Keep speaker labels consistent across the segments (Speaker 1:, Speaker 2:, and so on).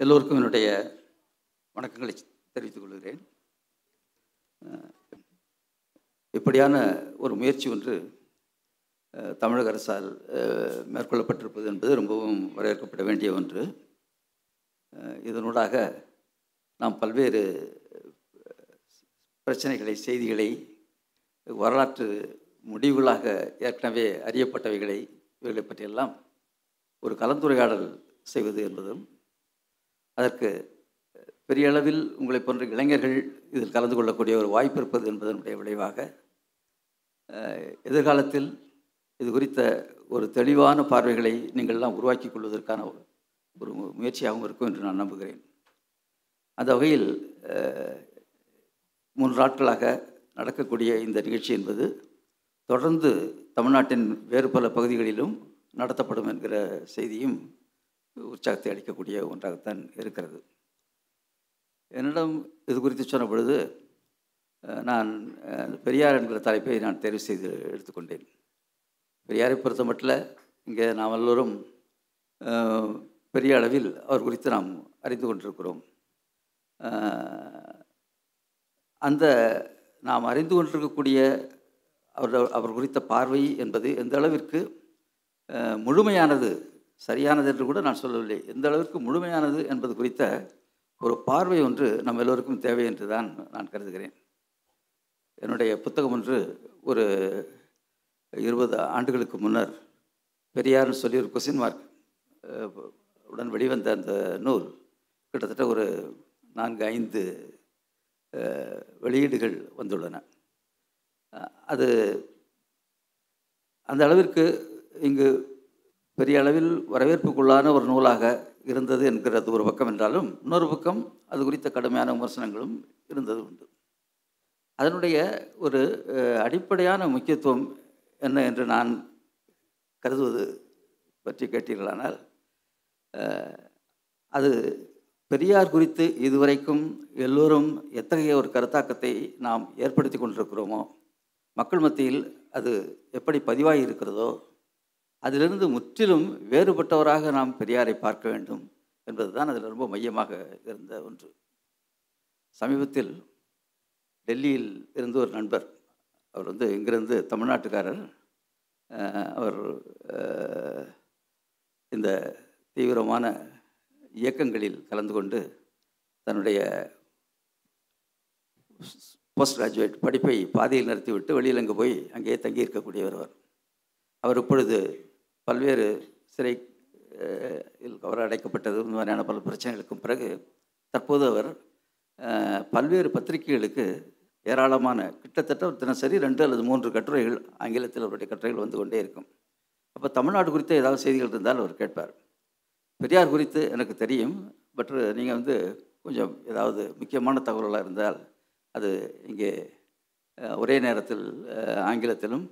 Speaker 1: எல்லோருக்கும் என்னுடைய வணக்கங்களை தெரிவித்துக் கொள்கிறேன். இப்படியான ஒரு முயற்சி ஒன்று தமிழக அரசால் மேற்கொள்ளப்பட்டிருப்பது என்பது ரொம்பவும் வரவேற்கப்பட வேண்டிய ஒன்று. இதனூடாக நாம் பல்வேறு பிரச்சனைகளை செய்திகளை வரலாற்று முடிவுகளாக ஏற்கனவே அறியப்பட்டவைகளை இவைகளை பற்றியெல்லாம் ஒரு கலந்துரையாடல் செய்வது என்பதும் அதற்கு பெரிய அளவில் உங்களை போன்ற இளைஞர்கள் இதில் கலந்து கொள்ளக்கூடிய ஒரு வாய்ப்பு இருப்பது என்பதனுடைய விளைவாக எதிர்காலத்தில் இது குறித்த ஒரு தெளிவான பார்வைகளை நீங்கள்லாம் உருவாக்கி கொள்வதற்கான ஒரு முயற்சியாகவும் இருக்கும் என்று நான் நம்புகிறேன். அந்த வகையில் மூன்று நாட்களாக நடக்கக்கூடிய இந்த நிகழ்ச்சி என்பது தொடர்ந்து தமிழ்நாட்டின் வேறு பல பகுதிகளிலும் நடத்தப்படும் என்கிற செய்தியும் உற்சாகத்தை அளிக்கக்கூடிய ஒன்றாகத்தான் இருக்கிறது. என்னிடம் இது குறித்து சொன்ன பொழுது நான் பெரியார் என்கிற தலைப்பை நான் தேர்வு செய்து எடுத்துக்கொண்டேன். பெரியாரை பொறுத்த மட்டும் இங்கே நாம் எல்லோரும் பெரிய அளவில் அவர் குறித்து நாம் அறிந்து கொண்டிருக்கிறோம். அந்த நாம் அறிந்து கொண்டிருக்கக்கூடிய அவர் அவர் குறித்த பார்வை என்பது எந்த அளவிற்கு முழுமையானது சரியானது என்று கூட நான் சொல்லவில்லை. எந்த அளவிற்கு முழுமையானது என்பது குறித்த ஒரு பார்வை ஒன்று நம் எல்லோருக்கும் தேவை என்று தான் நான் கருதுகிறேன். என்னுடைய புத்தகம் ஒன்று ஒரு இருபது ஆண்டுகளுக்கு முன்னர் பெரியார்னு சொல்லி ஒரு கொஸ்டின் மார்க் உடன் வெளிவந்த அந்த நூல் கிட்டத்தட்ட ஒரு நான்கு ஐந்து வெளியீடுகள் வந்துள்ளன. அது அந்த அளவிற்கு இங்கு பெரிய அளவில் வரவேற்புக்குள்ளான ஒரு நூலாக இருந்தது என்கிறது ஒரு பக்கம் என்றாலும் இன்னொரு பக்கம் அது குறித்த கடுமையான விமர்சனங்களும் இருந்தது உண்டு. அதனுடைய ஒரு அடிப்படையான முக்கியத்துவம் என்ன என்று நான் கருதுவது பற்றி கேட்டீர்களானால் அது பெரியார் குறித்து இதுவரைக்கும் எல்லோரும் எத்தகைய ஒரு கருத்தாக்கத்தை நாம் ஏற்படுத்தி கொண்டிருக்கிறோமோ மக்கள் மத்தியில் அது எப்படி பதிவாகி இருக்கிறதோ அதிலிருந்து முற்றிலும் வேறுபட்டவராக நாம் பெரியாரை பார்க்க வேண்டும் என்பதுதான் அதில் ரொம்ப மையமாக இருந்த ஒன்று. சமீபத்தில் டெல்லியில் இருந்து ஒரு நண்பர் அவர் வந்து இங்கிருந்து தமிழ்நாட்டுக்காரர் அவர் இந்த தீவிரமான இயக்கங்களில் கலந்து கொண்டு தன்னுடைய போஸ்ட் கிராஜுவேட் படிப்பை பாதியில் நிறுத்திவிட்டு வெளியில் அங்கே போய் அங்கேயே தங்கியிருக்கக்கூடியவர் அவர். அவர் இப்பொழுது பல்வேறு சிறை இல் அவர் அடைக்கப்பட்டது இந்த மாதிரியான பல பிரச்சனைகளுக்கும் பிறகு தற்போது அவர் பல்வேறு பத்திரிகைகளுக்கு ஏராளமான கிட்டத்தட்ட ஒரு தினசரி ரெண்டு அல்லது மூன்று கட்டுரைகள் ஆங்கிலத்தில் அவருடைய கட்டுரைகள் வந்து கொண்டே இருக்கும். அப்போ தமிழ்நாடு குறித்த ஏதாவது செய்திகள் இருந்தால் அவர் கேட்பார். பெரியார் குறித்து எனக்கு தெரியும் பட் நீங்கள் வந்து கொஞ்சம் ஏதாவது முக்கியமான தகவலாக இருந்தால் அது இங்கே ஒரே நேரத்தில் ஆங்கிலத்திலும்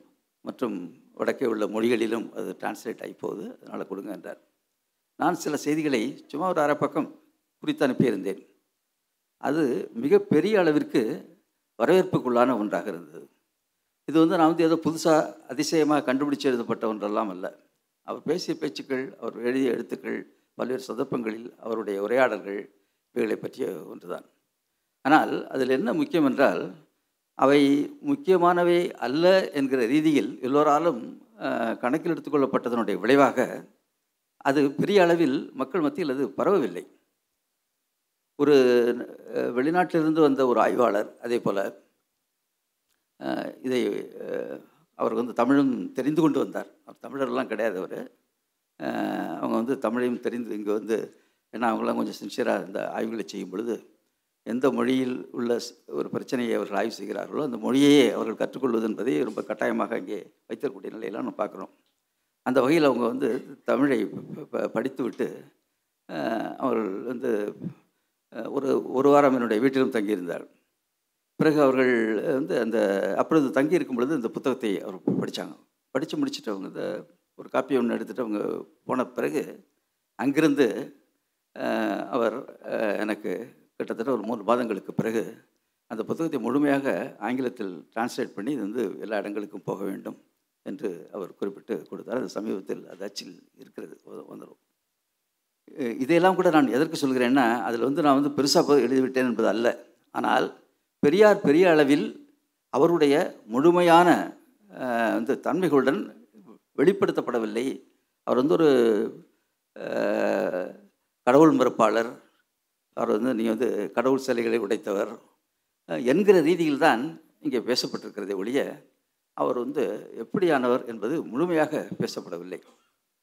Speaker 1: மற்றும் வடக்கே உள்ள மொழிகளிலும் அது டிரான்ஸ்லேட் ஆகி போகுது அதனால் கொடுங்க என்றார். நான் சில செய்திகளை சும்மா ஒரு அரை பக்கம் குறித்து அனுப்பியிருந்தேன். அது மிகப்பெரிய அளவிற்கு வரவேற்புக்குள்ளான ஒன்றாக இருந்தது. இது வந்து நான் வந்து ஏதோ புதுசாக அதிசயமாக கண்டுபிடிச்சு எழுதப்பட்ட ஒன்றெல்லாம் அல்ல. அவர் பேசிய பேச்சுக்கள் அவர் எழுதிய எழுத்துக்கள் பல்வேறு சந்தர்ப்பங்களில் அவருடைய உரையாடல்கள் இவைகளை பற்றிய ஒன்றுதான். ஆனால் அதில் என்ன முக்கியம் என்றால் அவை முக்கியமானவை அல்ல என்கிற ரீதியில் எல்லோராலும் கணக்கில் எடுத்துக்கொள்ளப்பட்டதனுடைய விளைவாக அது பெரிய அளவில் மக்கள் மத்தியில் அது பரவவில்லை. ஒரு வெளிநாட்டிலிருந்து வந்த ஒரு ஆய்வாளர் அதே போல் இதை அவர் வந்து தமிழும் தெரிந்து கொண்டு வந்தார். அவர் தமிழர்லாம் கிடையாது அவர். அவங்க வந்து தமிழையும் தெரிந்து இங்கே வந்து ஏன்னா அவங்களாம் கொஞ்சம் சின்சியராக இந்த ஆய்வுகளை செய்யும் பொழுது எந்த மொழியில் உள்ள ஒரு பிரச்சனையை அவர்கள் ஆய்வு செய்கிறார்களோ அந்த மொழியையே அவர்கள் கற்றுக்கொள்வது என்பதை ரொம்ப கட்டாயமாக அங்கே வைத்திருக்கக்கூடிய நிலையெல்லாம் நம்ம பார்க்குறோம். அந்த வகையில் அவங்க வந்து தமிழை ப- ப- படித்துவிட்டு அவர்கள் வந்து ஒரு ஒரு வாரம் என்னுடைய வீட்டிலும் தங்கியிருந்தார். பிறகு அவர்கள் வந்து அந்த அப்பொழுது தங்கியிருக்கும் பொழுது இந்த புத்தகத்தை அவர் படித்தாங்க படித்து முடிச்சுட்டு அவங்க இந்த ஒரு காப்பி ஒன்று எடுத்துகிட்டு அவங்க போன பிறகு அங்கிருந்து அவர் எனக்கு கிட்டத்தட்ட ஒரு மூன்று மாதங்களுக்கு பிறகு அந்த புத்தகத்தை முழுமையாக ஆங்கிலத்தில் டிரான்ஸ்லேட் பண்ணி இது வந்து எல்லா இடங்களுக்கும் போக வேண்டும் என்று அவர் குறிப்பிட்டு கொடுத்தார். அது சமீபத்தில் அது அச்சில் இருக்கிறது வந்துடும் இதையெல்லாம் கூட நான் எதற்கு சொல்கிறேன்னா அதில் வந்து நான் வந்து பெருசாக எழுதிவிட்டேன் என்பது அல்ல. ஆனால் பெரியார் பெரிய அளவில் அவருடைய முழுமையான வந்து தன்மைகளுடன் வெளிப்படுத்தப்படவில்லை. அவர் வந்து ஒரு கடவுள் மறுப்பாளர் அவர் வந்து நீ வந்து கடவுள் சிலைகளை உடைத்தவர். என்கிற ரீதியில் தான் இங்கே பேசப்பட்டிருக்கிறதே ஒழிய அவர் வந்து எப்படியானவர் என்பது முழுமையாக பேசப்படவில்லை.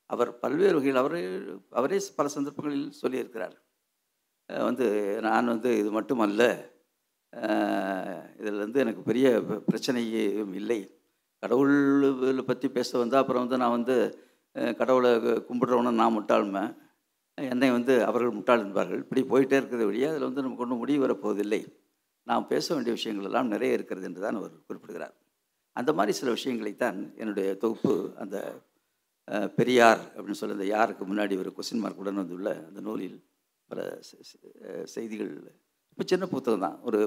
Speaker 1: அவர் பல்வேறு வகையில் அவரே அவரே பல சந்தர்ப்பங்களில் சொல்லியிருக்கிறார். வந்து நான் வந்து இது மட்டுமல்ல இதில் வந்து எனக்கு பெரிய ப- பிரச்சனையும் இல்லை. கடவுள் பற்றி பேச வந்தால் அப்புறம் வந்து நான் வந்து கடவுளை கும்பிட்றவன நான் முட்டாளுமை. என்னை வந்து அவர்கள் முட்டாள் என்பார்கள். இப்படி போயிட்டே இருக்கிறது வழியே அதில் வந்து நமக்கு ஒன்றும் முடிவு வரப்போவதில்லை. நாம் பேச வேண்டிய விஷயங்கள் எல்லாம் நிறைய இருக்கிறது என்று தான் அவர் குறிப்பிடுகிறார். அந்த மாதிரி சில விஷயங்களைத்தான் என்னுடைய தொகுப்பு அந்த பெரியார் அப்படின்னு சொல்லி அந்த யாருக்கு முன்னாடி ஒரு கொஸ்டின் மார்க்குடன் வந்துள்ள அந்த நூலில் பல செய்திகள். இப்போ சின்ன புத்தகம் தான். ஒரு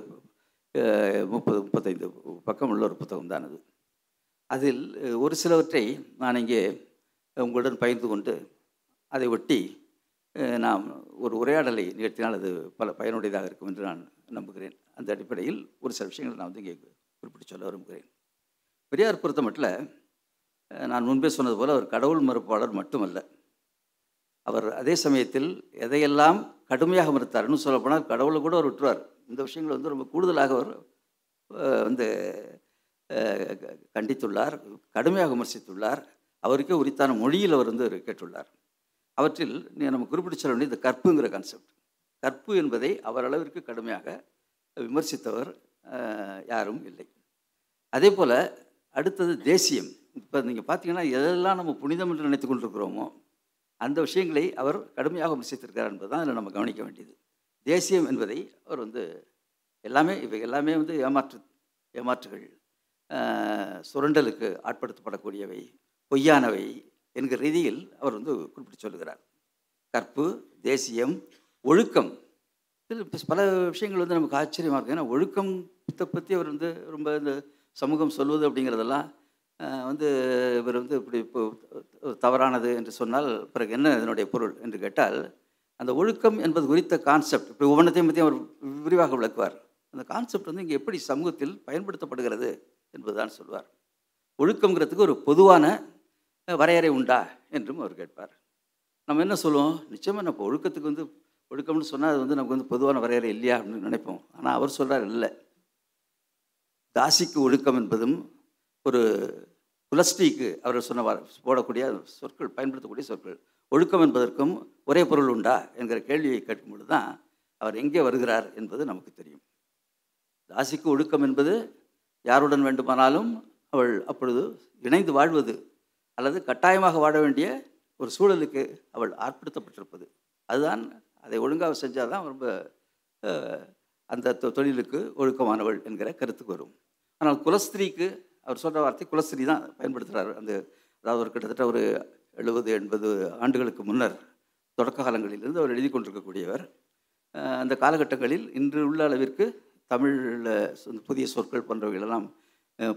Speaker 1: முப்பது முப்பத்தைந்து பக்கம் உள்ள ஒரு புத்தகம் தான் அது. அதில் ஒரு சிலவற்றை நான் இங்கே உங்களுடன் பகிர்ந்து கொண்டு அதை ஒட்டி நாம் ஒரு உரையாடலை நிகழ்த்தினால் அது பல பயனுடையதாக இருக்கும் என்று நான் நம்புகிறேன். அந்த அடிப்படையில் ஒரு சில விஷயங்களை நான் வந்து இங்கே குறிப்பிட்டு சொல்ல விரும்புகிறேன். பெரியார் பொறுத்த மட்டும் நான் முன்பே சொன்னது போல் அவர் கடவுள் மறுப்பாளர் மட்டுமல்ல. அவர் அதே சமயத்தில் எதையெல்லாம் கடுமையாக மறுத்தார்னு சொல்லப்போனால் கடவுளை கூட அவர் விட்டுருவார். இந்த விஷயங்களை வந்து ரொம்ப கூடுதலாக அவர் வந்து க- கண்டித்துள்ளார் கடுமையாக விமர்சித்துள்ளார். அவருக்கே உரித்தான மொழியில் அவர் வந்து கேட்டுள்ளார். அவற்றில் நம்ம குறிப்பிட்டு சொல்ல வேண்டிய இந்த கற்புங்கிற கான்செப்ட் கற்பு என்பதை அவரளவிற்கு கடுமையாக விமர்சித்தவர் யாரும் இல்லை. அதே போல் அடுத்தது தேசியம். இப்போ நீங்கள் பார்த்தீங்கன்னா எதெல்லாம் நம்ம புனிதம் என்று நினைத்து கொண்டிருக்கிறோமோ அந்த விஷயங்களை அவர் கடுமையாக விமர்சித்திருக்கிறார் என்பது தான் அதில் நம்ம கவனிக்க வேண்டியது. தேசியம் என்பதை அவர் வந்து எல்லாமே இவை எல்லாமே வந்து ஏமாற்று ஏமாற்றுகள் சுரண்டலுக்கு ஆட்படுத்தப்படக்கூடியவை பொய்யானவை என்கிற ரீதியில் அவர் வந்து குறிப்பிட்டு சொல்லுகிறார். கற்பு தேசியம் ஒழுக்கம். பல விஷயங்கள் வந்து நமக்கு ஆச்சரியமாக இருக்குது ஏன்னா ஒழுக்கத்தை பற்றி அவர் வந்து ரொம்ப இந்த சமூகம் சொல்வது அப்படிங்கிறதெல்லாம் வந்து இவர் வந்து இப்படி இப்போ தவறானது என்று சொன்னால் பிறகு என்ன இதனுடைய பொருள் என்று கேட்டால் அந்த ஒழுக்கம் என்பது குறித்த கான்செப்ட் இப்படி ஒவ்வொன்றத்தையும் பற்றி அவர் விரிவாக விளக்குவார். அந்த கான்செப்ட் வந்து இங்கே எப்படி சமூகத்தில் பயன்படுத்தப்படுகிறது என்பதுதான் சொல்வார். ஒழுக்கங்கிறதுக்கு ஒரு பொதுவான வரையறை உண்டா என்றும் அவர் கேட்பார். நம்ம என்ன சொல்லுவோம்? நிச்சயமாக நம்ம ஒழுக்கத்துக்கு வந்து ஒழுக்கம்னு சொன்னால் அது வந்து நமக்கு வந்து பொதுவான வரையறை இல்லையா அப்படின்னு நினைப்போம். ஆனால் அவர் சொல்கிறார் இல்லை. தாசிக்கு ஒழுக்கம் என்பதும் ஒரு குலஸ்டிக்கு அவர் சொன்ன போடக்கூடிய சொற்கள் பயன்படுத்தக்கூடிய சொற்கள். ஒழுக்கம் என்பதற்கும் ஒரே பொருள் உண்டா என்கிற கேள்வியை கேட்கும்பொழுது தான் அவர் எங்கே வருகிறார் என்பது நமக்கு தெரியும். தாசிக்கு ஒழுக்கம் என்பது யாருடன் வேண்டுமானாலும் அவள் அப்பொழுது இணைந்து வாழ்வது அல்லது கட்டாயமாக வாழ வேண்டிய ஒரு சூழலுக்கு அவள் ஆட்படுத்தப்பட்டிருப்பது. அதுதான் அதை ஒழுங்காக செஞ்சால் தான் ரொம்ப அந்த தொ- தொழிலுக்கு ஒழுக்கமானவள் என்கிற கருத்துக்கு வரும் ஆனால் குலஸ்திரீக்கு அவர் சொல்கிற வார்த்தை குலஸ்திரீ தான் பயன்படுத்துகிறார் அந்த அதாவது ஒரு கிட்டத்தட்ட ஒரு எழுபது எண்பது ஆண்டுகளுக்கு முன்னர் தொடக்க காலங்களிலிருந்து அவர் எழுதி கொண்டிருக்கக்கூடியவர். அந்த காலகட்டங்களில் இன்று உள்ள அளவிற்கு தமிழில் புதிய சொற்கள் போன்றவைகளெல்லாம்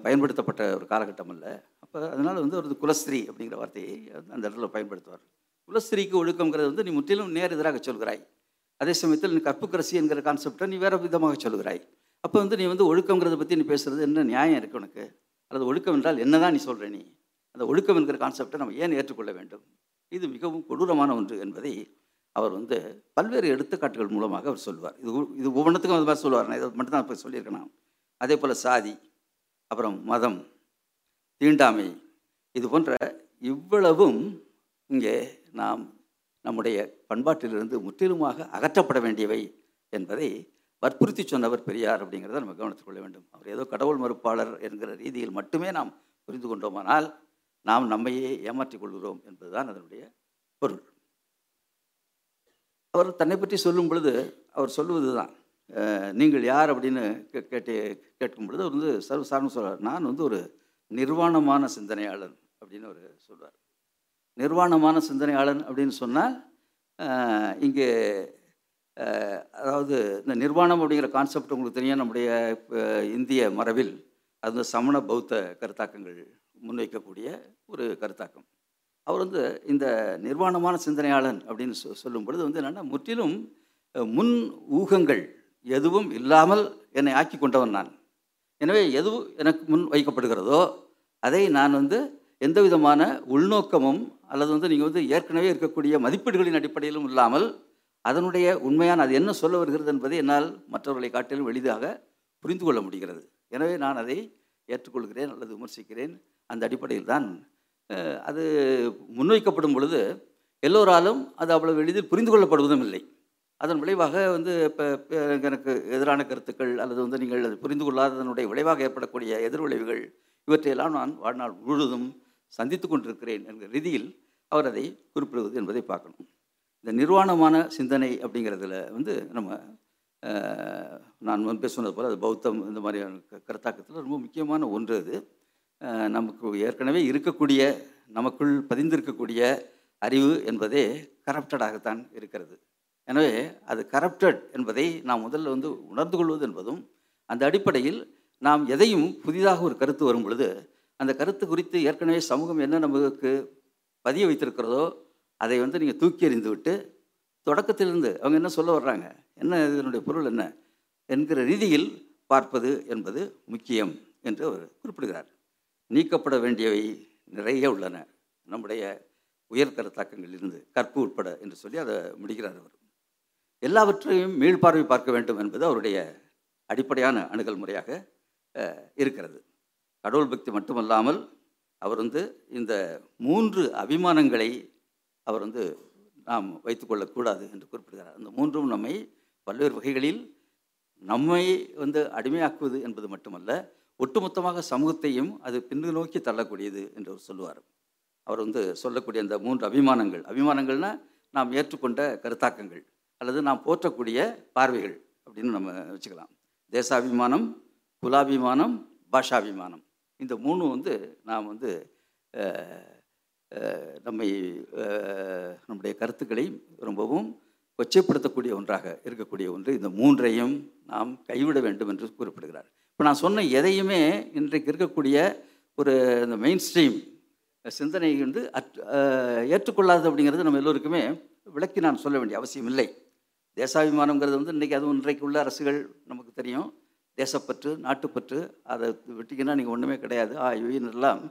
Speaker 1: பயன்படுத்தப்பட்ட ஒரு காலகட்டம் அல்ல. அப்போ அதனால் வந்து ஒரு குலஸ்திரீ அப்படிங்கிற வார்த்தையை அந்த இடத்துல பயன்படுத்துவார். குலஸ்திரீக்கு ஒழுக்கங்கிறது வந்து நீ முற்றிலும் நேர் எதிராக சொல்கிறாய். அதே சமயத்தில் நீ கற்புக்கரசி என்கிற கான்செப்டை நீ வேறு விதமாக சொல்கிறாய். அப்போ வந்து நீ வந்து ஒழுக்கங்கிறத பற்றி நீ பேசுகிறது என்ன நியாயம் இருக்குது உனக்கு? அல்லது ஒழுக்கம் என்றால் என்னதான் நீ சொல்கிற நீ? அந்த ஒழுக்கம் என்கிற கான்செப்டை நம்ம ஏன் ஏற்றுக்கொள்ள வேண்டும்? இது மிகவும் கொடூரமான ஒன்று என்பதை அவர் வந்து பல்வேறு எடுத்துக்காட்டுகள் மூலமாக அவர் சொல்வார். இது இது ஒவ்வொன்றுத்துக்கும் அது மாதிரி சொல்லுவார் நான் இதை மட்டும் தான் இப்போ சொல்லியிருக்கேன் நான். அதே போல் சாதி அப்புறம் மதம் தீண்டாமை இது போன்ற இவ்வளவும் இங்கே நாம் நம்முடைய பண்பாட்டிலிருந்து முற்றிலுமாக அகற்றப்பட வேண்டியவை என்பதை வற்புறுத்தி சொன்னவர் பெரியார் அப்படிங்கிறத நம்ம கவனத்தில் கொள்ள வேண்டும். அவர் ஏதோ கடவுள் மறுப்பாளர் என்கிற ரீதியில் மட்டுமே நாம் புரிந்து கொண்டோமானால் நாம் நம்மையே ஏமாற்றிக் கொள்கிறோம் என்பதுதான் அதனுடைய பொருள். அவர் தன்னை பற்றி சொல்லும் பொழுது அவர் சொல்லுவது தான் நீங்கள் யார் அப்படின்னு கே- கேட்டு கேட்கும் பொழுது அவர் வந்து சர்வசாரணம் சொல்கிறார் நான் வந்து ஒரு நிர்வாணமான சிந்தனையாளன் அப்படின்னு அவர் சொல்வார் நிர்வாணமான சிந்தனையாளன் அப்படின்னு சொன்னால் இங்கே அதாவது இந்த நிர்வாணம் அப்படிங்கிற கான்செப்ட் உங்களுக்கு தெரியும். நம்முடைய இந்திய மரபில் அது வந்து சமண பௌத்த கருத்தாக்கங்கள் முன்வைக்கக்கூடிய ஒரு கருத்தாக்கம். அவர் வந்து இந்த நிர்வாணமான சிந்தனையாளன் அப்படின்னு சொ சொல்லும் பொழுது வந்து என்னென்னா முற்றிலும் முன் ஊகங்கள் எதுவும் இல்லாமல் என்னை ஆக்கி கொண்டவன் நான். எனவே எது எனக்கு முன் வைக்கப்படுகிறதோ அதை நான் வந்து எந்த விதமான உள்நோக்கமும் அல்லது வந்து நீங்கள் வந்து ஏற்கனவே இருக்கக்கூடிய மதிப்பீடுகளின் அடிப்படையிலும் இல்லாமல் அதனுடைய உண்மையான அது என்ன சொல்ல வருகிறது என்பதை என்னால் மற்றவர்களை காட்டிலும் எளிதாக புரிந்து கொள்ள முடிகிறது. எனவே நான் அதை ஏற்றுக்கொள்கிறேன் அல்லது விமர்சிக்கிறேன். அந்த அடிப்படையில் தான் அது முன்வைக்கப்படும் பொழுது எல்லோராலும் அது அவ்வளவு எளிதில் புரிந்து கொள்ளப்படுவதும் இல்லை. அதன் விளைவாக வந்து இப்போ எனக்கு எதிரான கருத்துக்கள் அல்லது வந்து நீங்கள் அது புரிந்து கொள்ளாததனுடைய விளைவாக ஏற்படக்கூடிய எதிர்விளைவுகள் இவற்றையெல்லாம் நான் வாழ்நாள் முழுவதும் சந்தித்து கொண்டிருக்கிறேன் என்கிற ரீதியில் அவர் அதை குறிப்பிடுவது என்பதை பார்க்கணும். இந்த நிர்வாணமான சிந்தனை அப்படிங்கிறதுல வந்து நம்ம நான் முன்பே சொன்னது போல் அது பௌத்தம் இந்த மாதிரியான கருத்தாக்கத்தில் ரொம்ப முக்கியமான ஒன்று அது. நமக்கு ஏற்கனவே இருக்கக்கூடிய நமக்குள் பதிந்திருக்கக்கூடிய அறிவு என்பதே கரப்டடாகத்தான் இருக்கிறது. எனவே அது கரப்டட் என்பதை நாம் முதல்ல வந்து உணர்ந்து கொள்வது என்பதும் அந்த அடிப்படையில் நாம் எதையும் புதிதாக ஒரு கருத்து வரும் பொழுது அந்த கருத்து குறித்து ஏற்கனவே சமூகம் என்ன நமக்கு பதிய வைத்திருக்கிறதோ அதை வந்து நீங்கள் தூக்கி எறிந்து விட்டு தொடக்கத்திலிருந்து அவங்க என்ன சொல்ல வர்றாங்க? என்ன இதனுடைய பொருள் என்ன? என்கிற ரீதியில் பார்ப்பது என்பது முக்கியம் என்று அவர் குறிப்பிடுகிறார். நீக்கப்பட வேண்டியவை நிறைய உள்ளன. நம்முடைய உயர் கருத்தாக்கங்களிலிருந்து கற்பு உட்பட என்று சொல்லி அதை முடிக்கிறார் அவர். எல்லாவற்றையும் மீள்பார்வை பார்க்க வேண்டும் என்பது அவருடைய அடிப்படையான அணுகல் முறையாக இருக்கிறது. கடவுள் பக்தி மட்டுமல்லாமல் அவர் வந்து இந்த மூன்று அபிமானங்களை அவர் வந்து நாம் வைத்துக்கொள்ளக்கூடாது என்று குறிப்பிடுகிறார். அந்த மூன்றும் நம்மை பல்வேறு வகைகளில் நம்மை வந்து அடிமையாக்குவது என்பது மட்டுமல்ல ஒட்டுமொத்தமாக சமூகத்தையும் அது பின்னு நோக்கி தள்ளக்கூடியது என்று அவர் சொல்லுவார். அவர் வந்து சொல்லக்கூடிய அந்த மூன்று அபிமானங்கள். அபிமானங்கள்னால் நாம் ஏற்றுக்கொண்ட கருத்தாக்கங்கள். அல்லது நாம் போற்றக்கூடிய பார்வைகள் அப்படின்னு நம்ம வச்சுக்கலாம். தேசாபிமானம் குலாபிமானம் பாஷாபிமானம். இந்த மூணு வந்து நாம் வந்து நம்மை நம்முடைய கருத்துக்களை ரொம்பவும் கொச்சைப்படுத்தக்கூடிய ஒன்றாக இருக்கக்கூடிய ஒன்று. இந்த மூன்றையும் நாம் கைவிட வேண்டும் என்று குறிப்பிடுகிறார். இப்போ நான் சொன்ன எதையுமே இன்றைக்கு இருக்கக்கூடிய ஒரு இந்த மெயின் ஸ்ட்ரீம் சிந்தனை வந்து அற் ஏற்றுக்கொள்ளாது அப்படிங்கிறது நம்ம எல்லோருக்குமே விளக்கி நான் சொல்ல வேண்டிய அவசியம் இல்லை. தேசாபிமானங்கிறது வந்து இன்றைக்கி அதுவும் இன்றைக்கு உள்ள அரசுகள் நமக்கு தெரியும். தேசப்பற்று நாட்டுப்பற்று அதை விட்டிங்கன்னா நீங்கள் ஒன்றுமே கிடையாது. ஆ இவையினெல்லாம்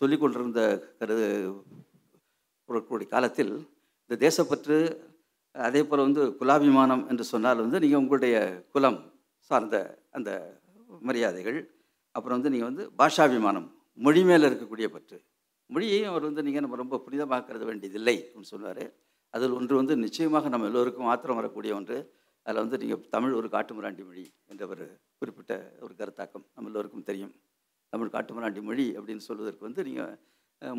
Speaker 1: சொல்லிக் கொண்டிருந்த கருது பொருட்களுடைய காலத்தில் இந்த தேசப்பற்று அதே போல் வந்து குலாபிமானம் என்று சொன்னால் வந்து நீங்கள் உங்களுடைய குலம் சார்ந்த அந்த மரியாதைகள். அப்புறம் வந்து நீங்கள் வந்து பாஷாபிமானம் மொழி மேலே இருக்கக்கூடிய பற்று. மொழியையும் அவர் வந்து நீங்கள் நம்ம ரொம்ப புனிதமாக்கிறது வேண்டியதில்லை அப்படின்னு சொன்னார். அதில் ஒன்று வந்து நிச்சயமாக நம்ம எல்லோருக்கும் ஆத்திரம் வரக்கூடிய ஒன்று. அதில் வந்து நீங்கள் தமிழ் ஒரு காட்டுமிராண்டி மொழி என்ற ஒரு குறிப்பிட்ட ஒரு கருத்தாக்கம் நம்ம எல்லோருக்கும் தெரியும். தமிழ் காட்டுமிராண்டி மொழி அப்படின்னு சொல்வதற்கு வந்து நீங்கள்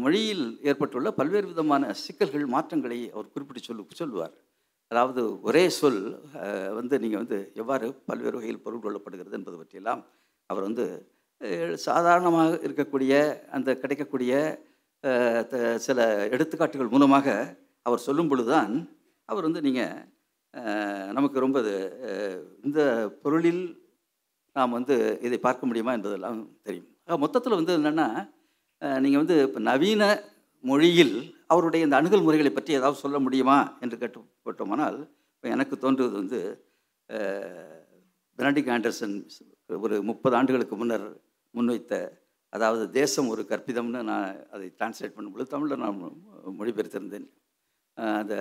Speaker 1: மொழியில் ஏற்பட்டுள்ள பல்வேறு விதமான சிக்கல்கள் மாற்றங்களை அவர் குறிப்பிட்டு சொல்லு சொல்லுவார். அதாவது ஒரே சொல் வந்து நீங்கள் வந்து எவ்வாறு பல்வேறு வகையில் பொருள் கொள்ளப்படுகிறது என்பது பற்றியெல்லாம் அவர் வந்து சாதாரணமாக இருக்கக்கூடிய அந்த கிடைக்கக்கூடிய த- சில எடுத்துக்காட்டுகள் மூலமாக அவர் சொல்லும் பொழுதுதான் அவர் வந்து நீங்கள் நமக்கு ரொம்ப அது, இந்த பொருளில் நாம் வந்து இதை பார்க்க முடியுமா என்பதெல்லாம் தெரியும். மொத்தத்தில் வந்து என்னென்னா நீங்கள் வந்து இப்போ நவீன மொழியில் அவருடைய இந்த அணுகல் முறைகளை பற்றி ஏதாவது சொல்ல முடியுமா என்று கேட்டுப்பட்டோமானால் இப்போ எனக்கு தோன்றுவது வந்து பெனடிக் ஆண்டர்சன் ஒரு முப்பது ஆண்டுகளுக்கு முன்னர் முன்வைத்த அதாவது தேசம் ஒரு கற்பிதம்னு நான் அதை டிரான்ஸ்லேட் பண்ணும்பொழுது தமிழில் நான் மொ- மொழிபெயர்த்திருந்தேன். அந்த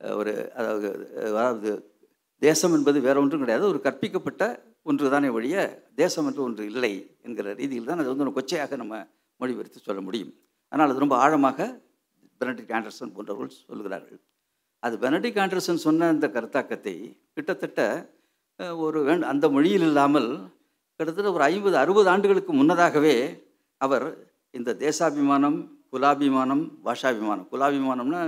Speaker 1: ஒரு அதாவது அதாவது தேசம் என்பது வேற ஒன்றும் கிடையாது. ஒரு கற்பிக்கப்பட்ட ஒன்று தானே ஒழிய தேசம் என்று ஒன்று இல்லை என்கிற ரீதியில் தான் அது வந்து ஒரு கொச்சையாக நம்ம மொழிபெயர்த்து சொல்ல முடியும். ஆனால் அது ரொம்ப ஆழமாக பெனடிக் ஆண்டர்சன் போன்றவர்கள் சொல்கிறார்கள் அது பெனடிக் ஆண்டர்சன் சொன்ன அந்த கருத்தாக்கத்தை கிட்டத்தட்ட ஒரு வேண் அந்த மொழியில் இல்லாமல் கிட்டத்தட்ட ஒரு ஐம்பது அறுபது ஆண்டுகளுக்கு முன்னதாகவே அவர் இந்த தேசாபிமானம் குலாபிமானம் பாஷாபிமானம். குலாபிமானம்னா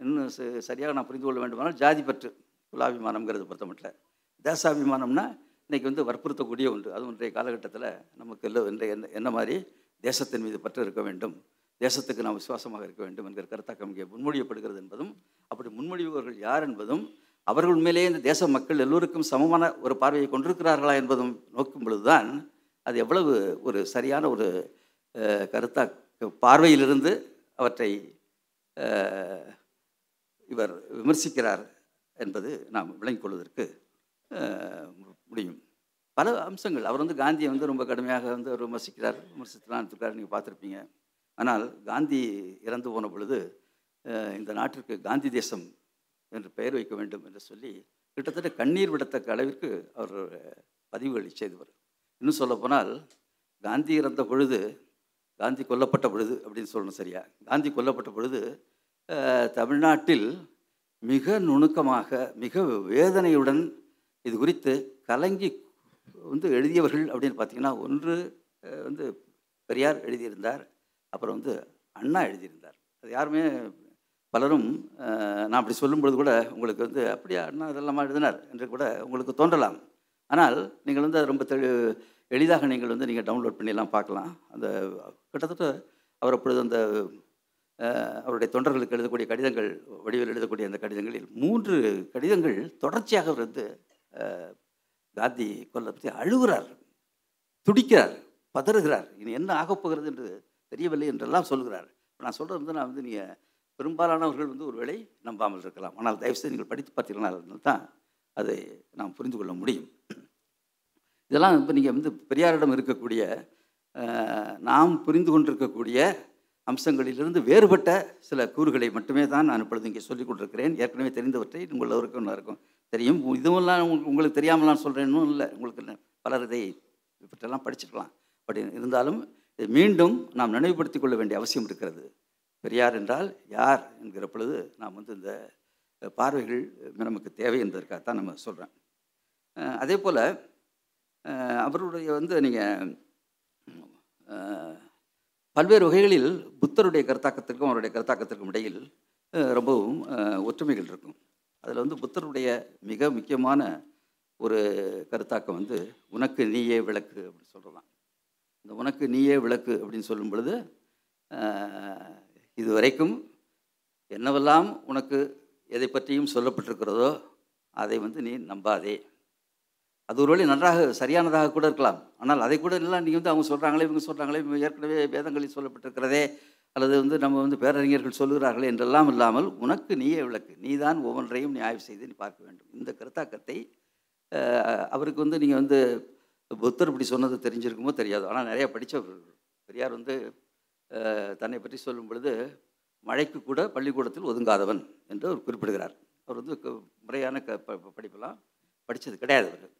Speaker 1: இன்னும் ச- சரியாக நான் புரிந்து கொள்ள வேண்டுமானால் ஜாதி பற்று குலாபிமானம்ங்கிறது பொறுத்த மட்டும் தேசாபிமானம்னா இன்னைக்கு வந்து வற்புறுத்தக்கூடிய ஒன்று. அதுவும் இன்றைய காலகட்டத்தில் நமக்கு எல்லோ இன்றைய என்ன என்ன மாதிரி தேசத்தின் மீது பற்று இருக்க வேண்டும் தேசத்துக்கு நாம் விசுவாசமாக இருக்க வேண்டும் என்கிற கருத்தாக்கம் இங்கே முன்மொழியப்படுகிறது என்பதும் அப்படி முன்மொழிபவர்கள் யார் என்பதும் அவர்கள் உண்மையிலேயே இந்த தேச மக்கள் எல்லோருக்கும் சமமான ஒரு பார்வையை கொண்டிருக்கிறார்களா என்பதும் நோக்கும் பொழுதுதான் அது எவ்வளவு ஒரு சரியான ஒரு கருத்தாக கருத்தா பார்வையிலிருந்து அவற்றை இவர் விமர்சிக்கிறார் என்பது நாம் விளங்கிக் கொள்வதற்கு முடியும். பல அம்சங்கள். அவர் வந்து காந்தியை வந்து ரொம்ப கடுமையாக வந்து அவர் விமர்சிக்கிறார். விமர்சித்துலாம் இருக்கார் நீங்கள் பார்த்துருப்பீங்க. ஆனால் காந்தி இறந்து போன பொழுது இந்த நாட்டிற்கு காந்தி தேசம் என்று பெயர் வைக்க வேண்டும் என்று சொல்லி கிட்டத்தட்ட கண்ணீர் விடத்தக்க அளவிற்கு அவர் பதிவுகளை செய்தவர். இன்னும் சொல்லப்போனால் காந்தி இறந்த பொழுது காந்தி கொல்லப்பட்ட பொழுது அப்படின்னு சொல்லணும் சரியா? காந்தி கொல்லப்பட்ட பொழுது தமிழ்நாட்டில் மிக நுணுக்கமாக மிக வேதனையுடன் இது குறித்து கலங்கி வந்து எழுதியவர்கள் அப்படின்னு பார்த்தீங்கன்னா ஒன்று வந்து பெரியார் எழுதியிருந்தார் அப்புறம் வந்து அண்ணா எழுதியிருந்தார். அது யாருமே பலரும் நான் அப்படி சொல்லும் பொழுது கூட உங்களுக்கு வந்து அப்படியா அண்ணா இதெல்லாமா எழுதினார்? என்று கூட உங்களுக்கு தோன்றலாம். ஆனால் நீங்கள் வந்து அது ரொம்ப தெளி எளிதாக நீங்கள் வந்து நீங்கள் டவுன்லோட் பண்ணியெல்லாம் பார்க்கலாம். அந்த கிட்டத்தட்ட அவர் அப்பொழுது அந்த அவருடைய தொண்டர்களுக்கு எழுதக்கூடிய கடிதங்கள் வடிவில் எழுதக்கூடிய அந்த கடிதங்களில் மூன்று கடிதங்கள் தொடர்ச்சியாக அவர் வந்து காந்தி கொல்ல பற்றி அழுகிறார் துடிக்கிறார் பதறுகிறார். இனி என்ன ஆகப்போகிறது என்று தெரியவில்லை என்றெல்லாம் சொல்கிறார். இப்போ நான் சொல்கிறது வந்து நான் வந்து நீங்கள் பெரும்பாலானவர்கள் வந்து ஒரு வேலை நம்பாமல் இருக்கலாம். ஆனால் தயவுசெய்து நீங்கள் படித்து பார்த்தீங்கன்னா தான் அதை நாம் புரிந்து கொள்ள முடியும். இதெல்லாம் இப்போ நீங்கள் வந்து பெரியாரிடம் இருக்கக்கூடிய நாம் புரிந்து கொண்டிருக்கக்கூடிய அம்சங்களிலிருந்து வேறுபட்ட சில கூறுகளை மட்டுமே தான் நான் இப்பொழுது இங்கே சொல்லிக் கொண்டிருக்கிறேன். ஏற்கனவே தெரிந்தவற்றை உங்களுக்கு இருக்கும் தெரியும். இதுவெல்லாம் உங்களுக்கு- உங்களுக்கு தெரியாமலாம் சொல்கிறேன்னு இல்லை. உங்களுக்கு பலர் இதை இவற்றெல்லாம் படிச்சிருக்கலாம். பட் இருந்தாலும் இதை மீண்டும் நாம் நினைவுபடுத்திக் கொள்ள வேண்டிய அவசியம் இருக்கிறது. பெரியார் என்றால் யார் என்கிற பொழுது நாம் வந்து இந்த பார்வைகள் நமக்கு தேவை என்பதற்காகத்தான் நம்ம சொல்கிறேன் அதே போல் அவருடைய வந்து நீங்கள் பல்வேறு வகைகளில் புத்தருடைய கருத்தாக்கத்திற்கும் அவருடைய கருத்தாக்கத்திற்கும் இடையில் ரொம்பவும் ஒற்றுமைகள் இருக்கும். அதில் வந்து புத்தருடைய மிக முக்கியமான ஒரு கருத்தாக்கம் வந்து உனக்கு நீயே விளக்கு அப்படின்னு சொல்லலாம் இந்த உனக்கு நீயே விளக்கு அப்படின்னு சொல்லும் பொழுது இதுவரைக்கும் என்னவெல்லாம் உனக்கு எதை பற்றியும் சொல்லப்பட்டிருக்கிறதோ அதை வந்து நீ நம்பாதே. அது ஒருவேளை நன்றாக சரியானதாக கூட இருக்கலாம். ஆனால் அதை கூட இல்லை நீங்கள் வந்து அவங்க சொல்கிறாங்களே இவங்க சொல்கிறாங்களே ஏற்கனவே வேதங்களில் சொல்லப்பட்டிருக்கிறதே அல்லது வந்து நம்ம வந்து பேரறிஞர்கள் சொல்லுகிறார்களே என்றெல்லாம் இல்லாமல் உனக்கு நீயே விளக்கு. நீதான் ஒவ்வொன்றையும் நீ ஆய்வு செய்து நீ பார்க்க வேண்டும். இந்த கருத்தாக்கத்தை அவருக்கு வந்து நீங்கள் வந்து புத்தர் இப்படி சொன்னது தெரிஞ்சிருக்குமோ தெரியாது. ஆனால் நிறையா படித்தவர் பெரியார் வந்து தன்னை பற்றி சொல்லும் பொழுது மழைக்கு கூட பள்ளிக்கூடத்தில் ஒதுங்காதவன் என்று அவர் குறிப்பிடுகிறார். அவர் வந்து க- முறையான க ப- படிப்பெல்லாம் படித்தது கிடையாது அவர்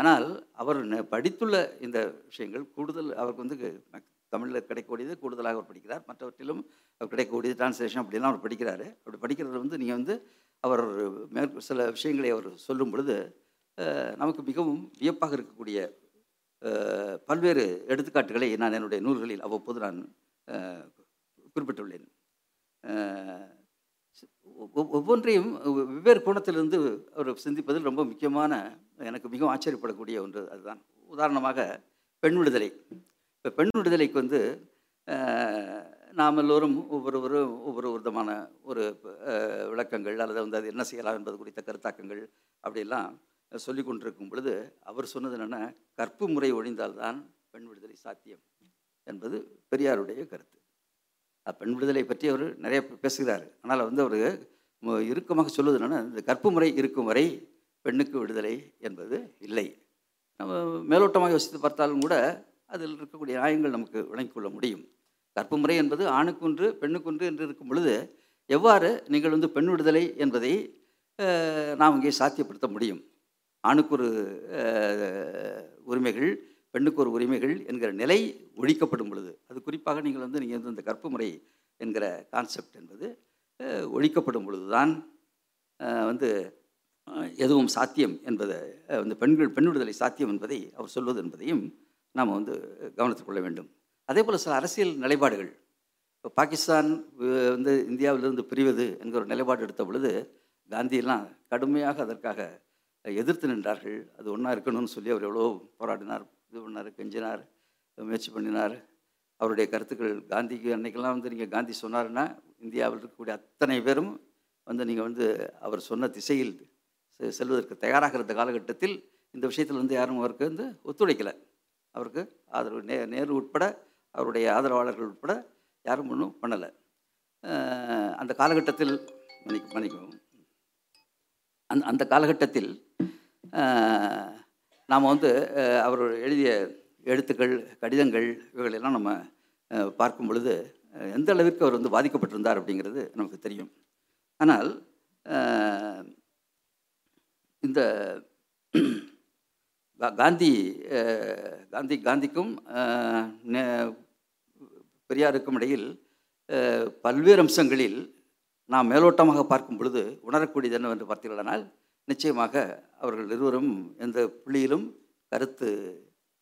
Speaker 1: ஆனால் அவர் படித்துள்ள இந்த விஷயங்கள் கூடுதல் அவருக்கு வந்து தமிழில் கிடைக்கக்கூடியது கூடுதலாக அவர் படிக்கிறார். மற்றவற்றிலும் அவர் கிடைக்கக்கூடியது டிரான்ஸ்லேஷன் அப்படிலாம் அவர் படிக்கிறாரு. அப்படி படிக்கிறதுல வந்து நீங்கள் வந்து அவர் மேற் சில விஷயங்களை அவர் சொல்லும் பொழுது நமக்கு மிகவும் வியப்பாக இருக்கக்கூடிய பல்வேறு எடுத்துக்காட்டுகளை நான் என்னுடைய நூல்களில் அவ்வப்போது நான் குறிப்பிட்டுள்ளேன். ஒவ்வொன்றையும் வெவ்வேறு கோணத்திலிருந்து அவர் சிந்திப்பதில் ரொம்ப முக்கியமான எனக்கு மிகவும் ஆச்சரியப்படக்கூடிய ஒன்று அதுதான். உதாரணமாக பெண் விடுதலை. இப்போ பெண் விடுதலைக்கு வந்து நாம் எல்லோரும் ஒவ்வொருவரும் ஒவ்வொரு விதமான ஒரு விளக்கங்கள் அல்லது வந்து அது என்ன செய்யலாம் என்பது குறித்த கருத்தாக்கங்கள் அப்படிலாம் சொல்லி கொண்டிருக்கும் பொழுது அவர் சொன்னது என்னென்னா கற்பு முறை ஒழிந்தால்தான் பெண் விடுதலை சாத்தியம் என்பது பெரியாருடைய கருத்து. பெண் விடுதலை பற்றி அவர் நிறைய பேசுகிறார். ஆனால் வந்து அவர் இறுக்கமாக சொல்வது என்னென்னா இந்த கற்பு முறை இருக்கும் வரை பெண்ணுக்கு விடுதலை என்பது இல்லை. நம்ம மேலோட்டமாக யோசித்து பார்த்தாலும் கூட அதில் இருக்கக்கூடிய நியாயங்கள் நமக்கு விளங்கிக் கொள்ள முடியும். கற்பு முறை என்பது ஆணுக்குன்று பெண்ணுக்குன்று என்று இருக்கும் பொழுது எவ்வாறு நீங்கள் வந்து பெண் விடுதலை என்பதை நாம் இங்கே சாத்தியப்படுத்த முடியும்? ஆணுக்கு ஒரு உரிமைகள் பெண்ணுக்கு ஒரு உரிமைகள் என்கிற நிலை ஒழிக்கப்படும் பொழுது அது குறிப்பாக நீங்கள் வந்து நீங்கள் வந்து இந்த கற்பு முறை என்கிற கான்செப்ட் என்பது ஒழிக்கப்படும் பொழுது தான் வந்து எதுவும் சாத்தியம் என்பதை வந்து பெண்கள் பெண் விடுதலை சாத்தியம் என்பதை அவர் சொல்வது என்பதையும் நாம் வந்து கவனத்தில் கொள்ள வேண்டும். அதே போல் சில அரசியல் நிலைப்பாடுகள் இப்போ பாகிஸ்தான் வந்து இந்தியாவிலிருந்து பிரிவது என்கிற ஒரு நிலைப்பாடு எடுத்த பொழுது காந்தியெல்லாம் கடுமையாக அதற்காக எதிர்த்து நின்றார்கள். அது ஒன்றா இருக்கணும்னு சொல்லி அவர் எவ்வளோ போராடினார். இது பண்ணார் கெஞ்சினார் முயற்சி பண்ணினார். அவருடைய கருத்துக்கள் காந்திக்கு அன்னைக்கெல்லாம் வந்து நீங்கள் காந்தி சொன்னாருன்னா இந்தியாவில் இருக்கக்கூடிய அத்தனை பேரும் வந்து நீங்கள் வந்து அவர் சொன்ன திசையில் செ- செல்வதற்கு தயாராக இருந்த காலகட்டத்தில் இந்த விஷயத்தில் வந்து யாரும் அவருக்கு வந்து ஒத்துழைக்கலை. அவருக்கு ஆதரவு நே நேரு உட்பட அவருடைய ஆதரவாளர்கள் உட்பட யாரும் ஒன்றும் பண்ணலை. அந்த காலகட்டத்தில் மன்னிக்கும் மன்னிக்கும் அந்த அந்த காலகட்டத்தில் நாம் வந்து அவர் எழுதிய எழுத்துக்கள் கடிதங்கள் இவைகளெல்லாம் நம்ம பார்க்கும் பொழுது எந்த அளவிற்கு அவர் வந்து பாதிக்கப்பட்டிருந்தார் அப்படிங்கிறது நமக்கு தெரியும். ஆனால் இந்த கா- காந்தி காந்தி காந்திக்கும் நே- பெரியாருக்கும் இடையில் பல்வேறு அம்சங்களில் நாம் மேலோட்டமாக பார்க்கும் பொழுது உணரக்கூடியது என்னவென்று பார்த்தீர்களானால் நிச்சயமாக அவர்கள் இருவரும் எந்த புள்ளியிலும் கருத்து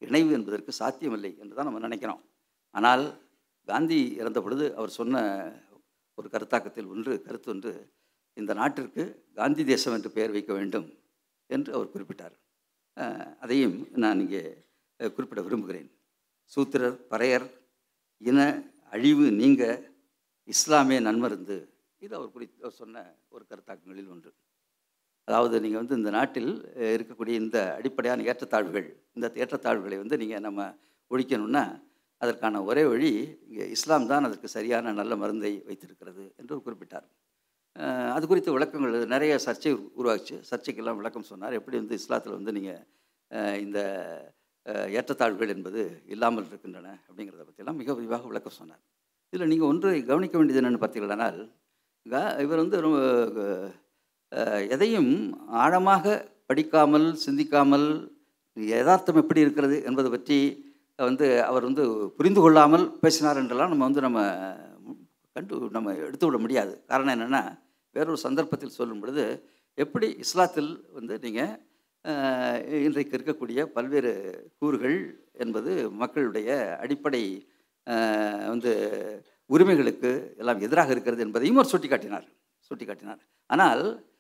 Speaker 1: இணைவு என்பதற்கு சாத்தியமில்லை என்று தான் நம்ம நினைக்கிறோம். ஆனால் காந்தி இறந்த பொழுது அவர் சொன்ன ஒரு கருத்தாக்கத்தில் ஒன்று கருத்து ஒன்று இந்த நாட்டிற்கு காந்தி தேசம் என்று பெயர் வைக்க வேண்டும் என்று அவர் குறிப்பிட்டார். அதையும் நான் இங்கே குறிப்பிட விரும்புகிறேன். சூத்திரர் பறையர் இன அழிவு நீங்க இஸ்லாமிய நன்மருந்து இது அவர் குறித்து அவர் சொன்ன ஒரு கருத்தாக்கங்களில் ஒன்று. அதாவது நீங்கள் வந்து இந்த நாட்டில் இருக்கக்கூடிய இந்த அடிப்படையான ஏற்றத்தாழ்வுகள் இந்த ஏற்றத்தாழ்வுகளை வந்து நீங்கள் நம்ம ஒழிக்கணும்னா அதற்கான ஒரே வழி இங்கே இஸ்லாம் தான் அதற்கு சரியான நல்ல மருந்தை வைத்திருக்கிறது என்று குறிப்பிட்டார். அது குறித்த விளக்கங்கள் நிறைய சர்ச்சை உருவாச்சு. சர்ச்சைக்கெல்லாம் விளக்கம் சொன்னார். எப்படி வந்து இஸ்லாத்தில் வந்து நீங்கள் இந்த ஏற்றத்தாழ்வுகள் என்பது இல்லாமல் இருக்கின்றன அப்படிங்கிறத பற்றியெல்லாம் மிக விரிவாக விளக்கம் சொன்னார். இதில் நீங்கள் ஒன்று கவனிக்க வேண்டியது என்னென்னு பார்த்தீங்களானால் இவர் வந்து ரொம்ப, எதையும் ஆழமாக படிக்காமல் சிந்திக்காமல் யதார்த்தம் எப்படி இருக்கிறது என்பதை பற்றி வந்து அவர் வந்து புரிந்து கொள்ளாமல் பேசினார் என்றெல்லாம் நம்ம வந்து நம்ம கண்டு நம்ம எடுத்து விட முடியாது. காரணம் என்னென்னா வேறொரு சந்தர்ப்பத்தில் சொல்லும் பொழுது எப்படி இஸ்லாத்தில் வந்து நீங்கள் இன்றைக்கு இருக்கக்கூடிய பல்வேறு கூறுகள் என்பது மக்களுடைய அடிப்படை வந்து உரிமைகளுக்கு எல்லாம் எதிராக இருக்கிறது என்பதையும் அவர் சுட்டி காட்டினார் ஆனால்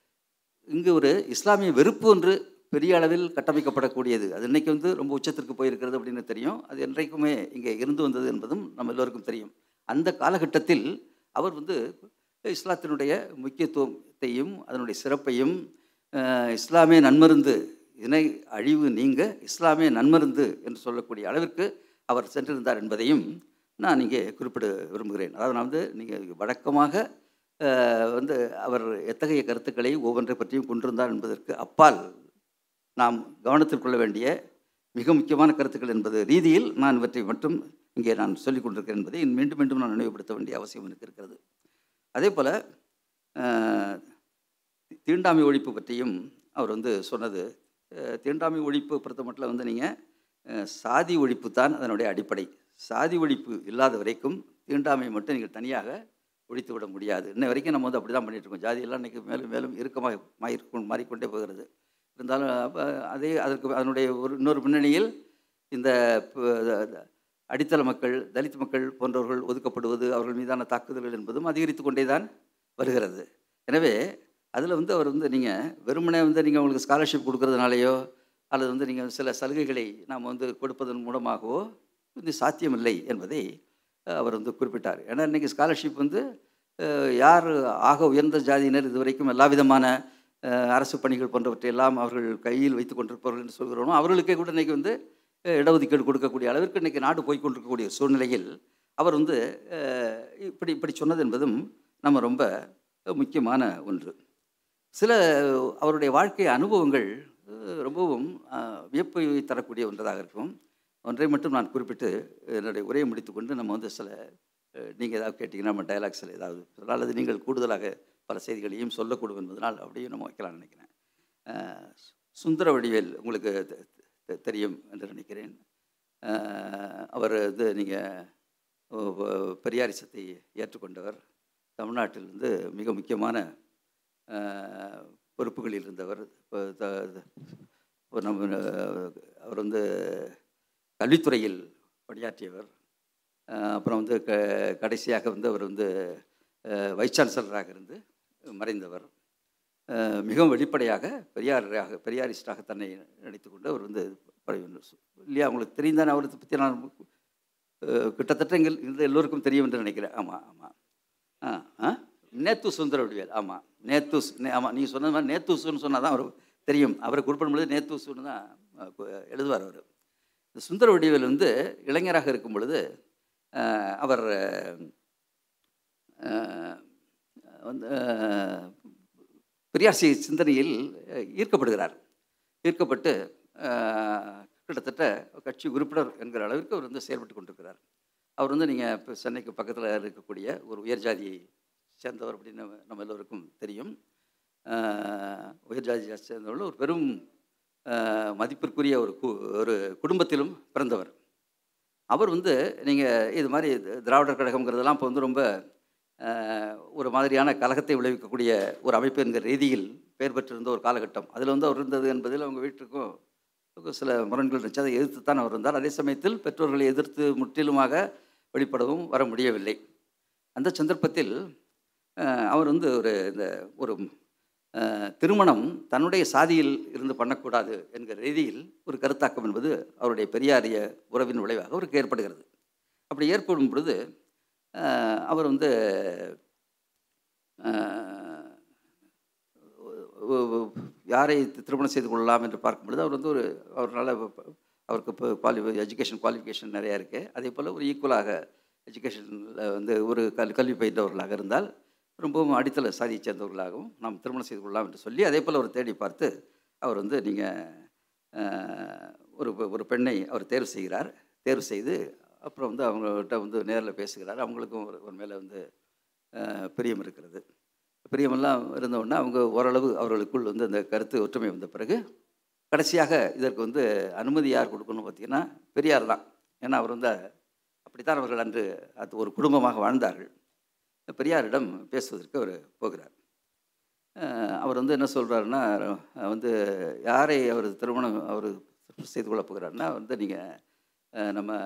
Speaker 1: இங்கு ஒரு இஸ்லாமிய வெறுப்பு ஒன்று பெரிய அளவில் கட்டமைக்கப்படக்கூடியது. அது இன்னைக்கு வந்து ரொம்ப உச்சத்திற்கு போயிருக்கிறது அப்படின்னு தெரியும். அது என்றைக்குமே இங்கே இருந்து வந்தது என்பதும் நம்ம எல்லோருக்கும் தெரியும். அந்த காலகட்டத்தில் அவர் வந்து இஸ்லாத்தினுடைய முக்கியத்துவத்தையும் அதனுடைய சிறப்பையும் இஸ்லாமிய நன்மருந்து இணை அழிவு நீங்க இஸ்லாமிய நன்மருந்து என்று சொல்லக்கூடிய அளவிற்கு அவர் சென்றிருந்தார் என்பதையும் நான் இங்கே குறிப்பிட விரும்புகிறேன். அதாவது நான் வந்து நீங்கள் வழக்கமாக வந்து அவர் எத்தகைய கருத்துக்களை ஒவ்வொன்றை பற்றியும் கொண்டிருந்தார் என்பதற்கு அப்பால் நாம் கவனத்தில் கொள்ள வேண்டிய மிக முக்கியமான கருத்துக்கள் என்பது ரீதியில் நான் இவற்றை மட்டும் இங்கே நான் சொல்லிக் கொண்டிருக்கிறேன் என்பதை மீண்டும் மீண்டும் நான் நினைவுபடுத்த வேண்டிய அவசியம் எனக்கு இருக்கிறது. அதே போல் தீண்டாமை ஒழிப்பு பற்றியும் அவர் வந்து சொன்னது. தீண்டாமை ஒழிப்பு பொறுத்த மட்டும் வந்து நீங்கள் சாதி ஒழிப்பு தான் அதனுடைய அடிப்படை. சாதி ஒழிப்பு இல்லாத வரைக்கும் தீண்டாமை மட்டும் நீங்கள் தனியாக ஒழித்து விட முடியாது. இன்ன வரைக்கும் நம்ம வந்து அப்படி தான் பண்ணிகிட்ருக்கோம் இருக்கோம் ஜாதியெல்லாம் இன்றைக்கி மேலும் மேலும் இறுக்கமாக மாறி மாறிக்கொண்டே போகிறது. இருந்தாலும் அப்போ அதே அதற்கு அதனுடைய ஒரு இன்னொரு பின்னணியில் இந்த அடித்தள மக்கள் தலித் மக்கள் போன்றவர்கள் ஒதுக்கப்படுவது அவர்கள் மீதான தாக்குதல்கள் என்பதும் அதிகரித்து கொண்டே தான் வருகிறது. எனவே அதில் வந்து அவர் வந்து நீங்கள் வெறுமனே வந்து நீங்கள் உங்களுக்கு ஸ்காலர்ஷிப் கொடுக்கறதுனாலையோ அல்லது வந்து நீங்கள் சில சலுகைகளை நாம் வந்து கொடுப்பதன் மூலமாகவோ இது சாத்தியமில்லை என்பதை அவர் வந்து குறிப்பிட்டார். ஏன்னா இன்றைக்கி ஸ்காலர்ஷிப் வந்து யார் ஆக உயர்ந்த ஜாதியினர் இதுவரைக்கும் எல்லா விதமான அரசு பணிகள் போன்றவற்றை எல்லாம் அவர்கள் கையில் வைத்து கொண்டிருப்பவர்கள் என்று சொல்கிறோமோ அவர்களுக்கே கூட இன்றைக்கி வந்து இடஒதுக்கீடு கொடுக்கக்கூடிய அளவிற்கு இன்றைக்கி நாடு போய்கொண்டிருக்கக்கூடிய சூழ்நிலையில் அவர் வந்து இப்படி இப்படி சொன்னது என்பதும் நம்ம ரொம்ப முக்கியமான ஒன்று. சில அவருடைய வாழ்க்கை அனுபவங்கள் ரொம்பவும் வியப்பை தரக்கூடிய ஒன்றதாக இருக்கும். ஒன்றை மட்டும் நான் குறிப்பிட்டு என்னுடைய உரையை முடித்துக்கொண்டு நம்ம வந்து சில நீங்கள் ஏதாவது கேட்டிங்கன்னா நம்ம டயலாக்ஸில் ஏதாவது அல்லது நீங்கள் கூடுதலாக பல செய்திகளையும் சொல்லக்கூடும் என்பதனால் அப்படியே நம்ம வைக்கலாம்னு நினைக்கிறேன். சுந்தர வடிவேல் உங்களுக்கு தெ- தெரியும் என்று நினைக்கிறேன். அவர் இது நீங்கள் பெரியாரிசத்தை ஏற்றுக்கொண்டவர். தமிழ்நாட்டில் வந்து மிக முக்கியமான பொறுப்புகளில் இருந்தவர். இப்போ நம்ம அவர் வந்து கல்வித்துறையில் பணியாற்றியவர். அப்புறம் வந்து க கடைசியாக வந்து அவர் வந்து வைஸ் சான்சலராக இருந்து மறைந்தவர். மிகவும் வெளிப்படையாக பெரியாராக பெரியாரிஸ்டாக தன்னை நினைத்துக் கொண்டு அவர் வந்து இல்லையா உங்களுக்கு தெரியும் தானே அவரை பற்றி நான் கிட்டத்தட்ட எங்கள் இந்த எல்லோருக்கும் தெரியும் என்று நினைக்கிறேன். ஆமாம் ஆமாம் ஆ ஆ? நேத்து சுந்தர வடிவேல் ஆமாம் நேத்துஸ் ஆமாம் நீங்கள் சொன்னது மாதிரி நேத்துசுன்னு சொன்னால் தான் அவர் தெரியும். அவரை குறிப்பிடும்பொழுது நேத்துசுன்னு தான் எழுதுவார் அவர். இந்த சுந்தர வடிவேல் வந்து இளைஞராக இருக்கும் பொழுது அவர் வந்து பெரியாசி சிந்தனையில் ஈர்க்கப்படுகிறார். ஈர்க்கப்பட்டு கிட்டத்தட்ட கட்சி உறுப்பினர் என்கிற அளவிற்கு அவர் வந்து செயல்பட்டு கொண்டிருக்கிறார். அவர் வந்து நீங்கள் இப்போ சென்னைக்கு பக்கத்தில் இருக்கக்கூடிய ஒரு உயர் ஜாதியை சேர்ந்தவர் அப்படின்னு நம்ம- எல்லோருக்கும் தெரியும். உயர் ஜாதியை சேர்ந்தவர்கள் ஒரு பெரும் மதிப்பிற்குரிய ஒரு கு ஒரு குடும்பத்திலும் பிறந்தவர். அவர் வந்து நீங்கள் இது மாதிரி திராவிடர் கழகம்ங்கிறதெல்லாம் இப்போ வந்து ரொம்ப ஒரு மாதிரியான கலகத்தை விளைவிக்கக்கூடிய ஒரு அமைப்பு என்கிற ரீதியில் பெயர் பெற்றிருந்த ஒரு காலகட்டம். அதில் வந்து அவர் இருந்தது என்பதில் அவங்க வீட்டுக்கும் சில முரண்கள் இருந்துச்சு. அதை எதிர்த்து தான் அவர் இருந்தார். அதே சமயத்தில் பெற்றோர்களை எதிர்த்து முற்றிலுமாக வெளிப்படவும் வர முடியவில்லை. அந்த சந்தர்ப்பத்தில் அவர் வந்து ஒரு இந்த ஒரு திருமணம் தன்னுடைய சாதியில் இருந்து பண்ணக்கூடாது என்கிற ரீதியில் ஒரு கருத்தாக்கம் என்பது அவருடைய பெரியாரிய உறவின் விளைவாக அவருக்கு ஏற்படுகிறது. அப்படி ஏற்படும் பொழுது அவர் வந்து யாரை திருமணம் செய்து கொள்ளலாம் என்று பார்க்கும் பொழுது அவர் வந்து ஒரு அவர் நல்ல அவருக்கு இப்போ குவாலி எஜுகேஷன் குவாலிஃபிகேஷன் நிறையா இருக்குது அதே போல் ஒரு ஈக்குவலாக எஜுகேஷனில் வந்து ஒரு கல் கல்வி பயின்றவர்களாக இருந்தால் ரொம்பவும் அடித்தள சாதியை சேர்ந்தவர்களாகவும் நாம் திருமணம் செய்து கொள்ளலாம் என்று சொல்லி அதே போல் அவர் தேடி பார்த்து அவர் வந்து நீங்கள் ஒரு ஒரு பெண்ணை அவர் தேர்வு செய்கிறார். தேர்வு செய்து அப்புறம் வந்து அவங்கள்ட்ட வந்து நேரில் பேசுகிறார். அவங்களுக்கும் ஒரு ஒரு மேலே வந்து பிரியம் இருக்கிறது. பிரியமெல்லாம் இருந்தவுடனே அவங்க ஓரளவு அவர்களுக்குள் வந்து அந்த கருத்து ஒற்றுமை வந்த பிறகு கடைசியாக இதற்கு வந்து அனுமதி யார் கொடுக்கணும் பார்த்தீங்கன்னா பெரியார் தான். ஏன்னா அவர் வந்து அப்படித்தான் அவர்கள் அன்று அது ஒரு குடும்பமாக வாழ்ந்தார்கள். பெரியாரிடம் பேசுவதற்கு அவர் போகிறார். அவர் வந்து என்ன சொல்கிறாருன்னா வந்து யாரை அவர் திருமணம் அவர் செய்து கொள்ள போகிறாருன்னா வந்து நீங்கள் நம்ம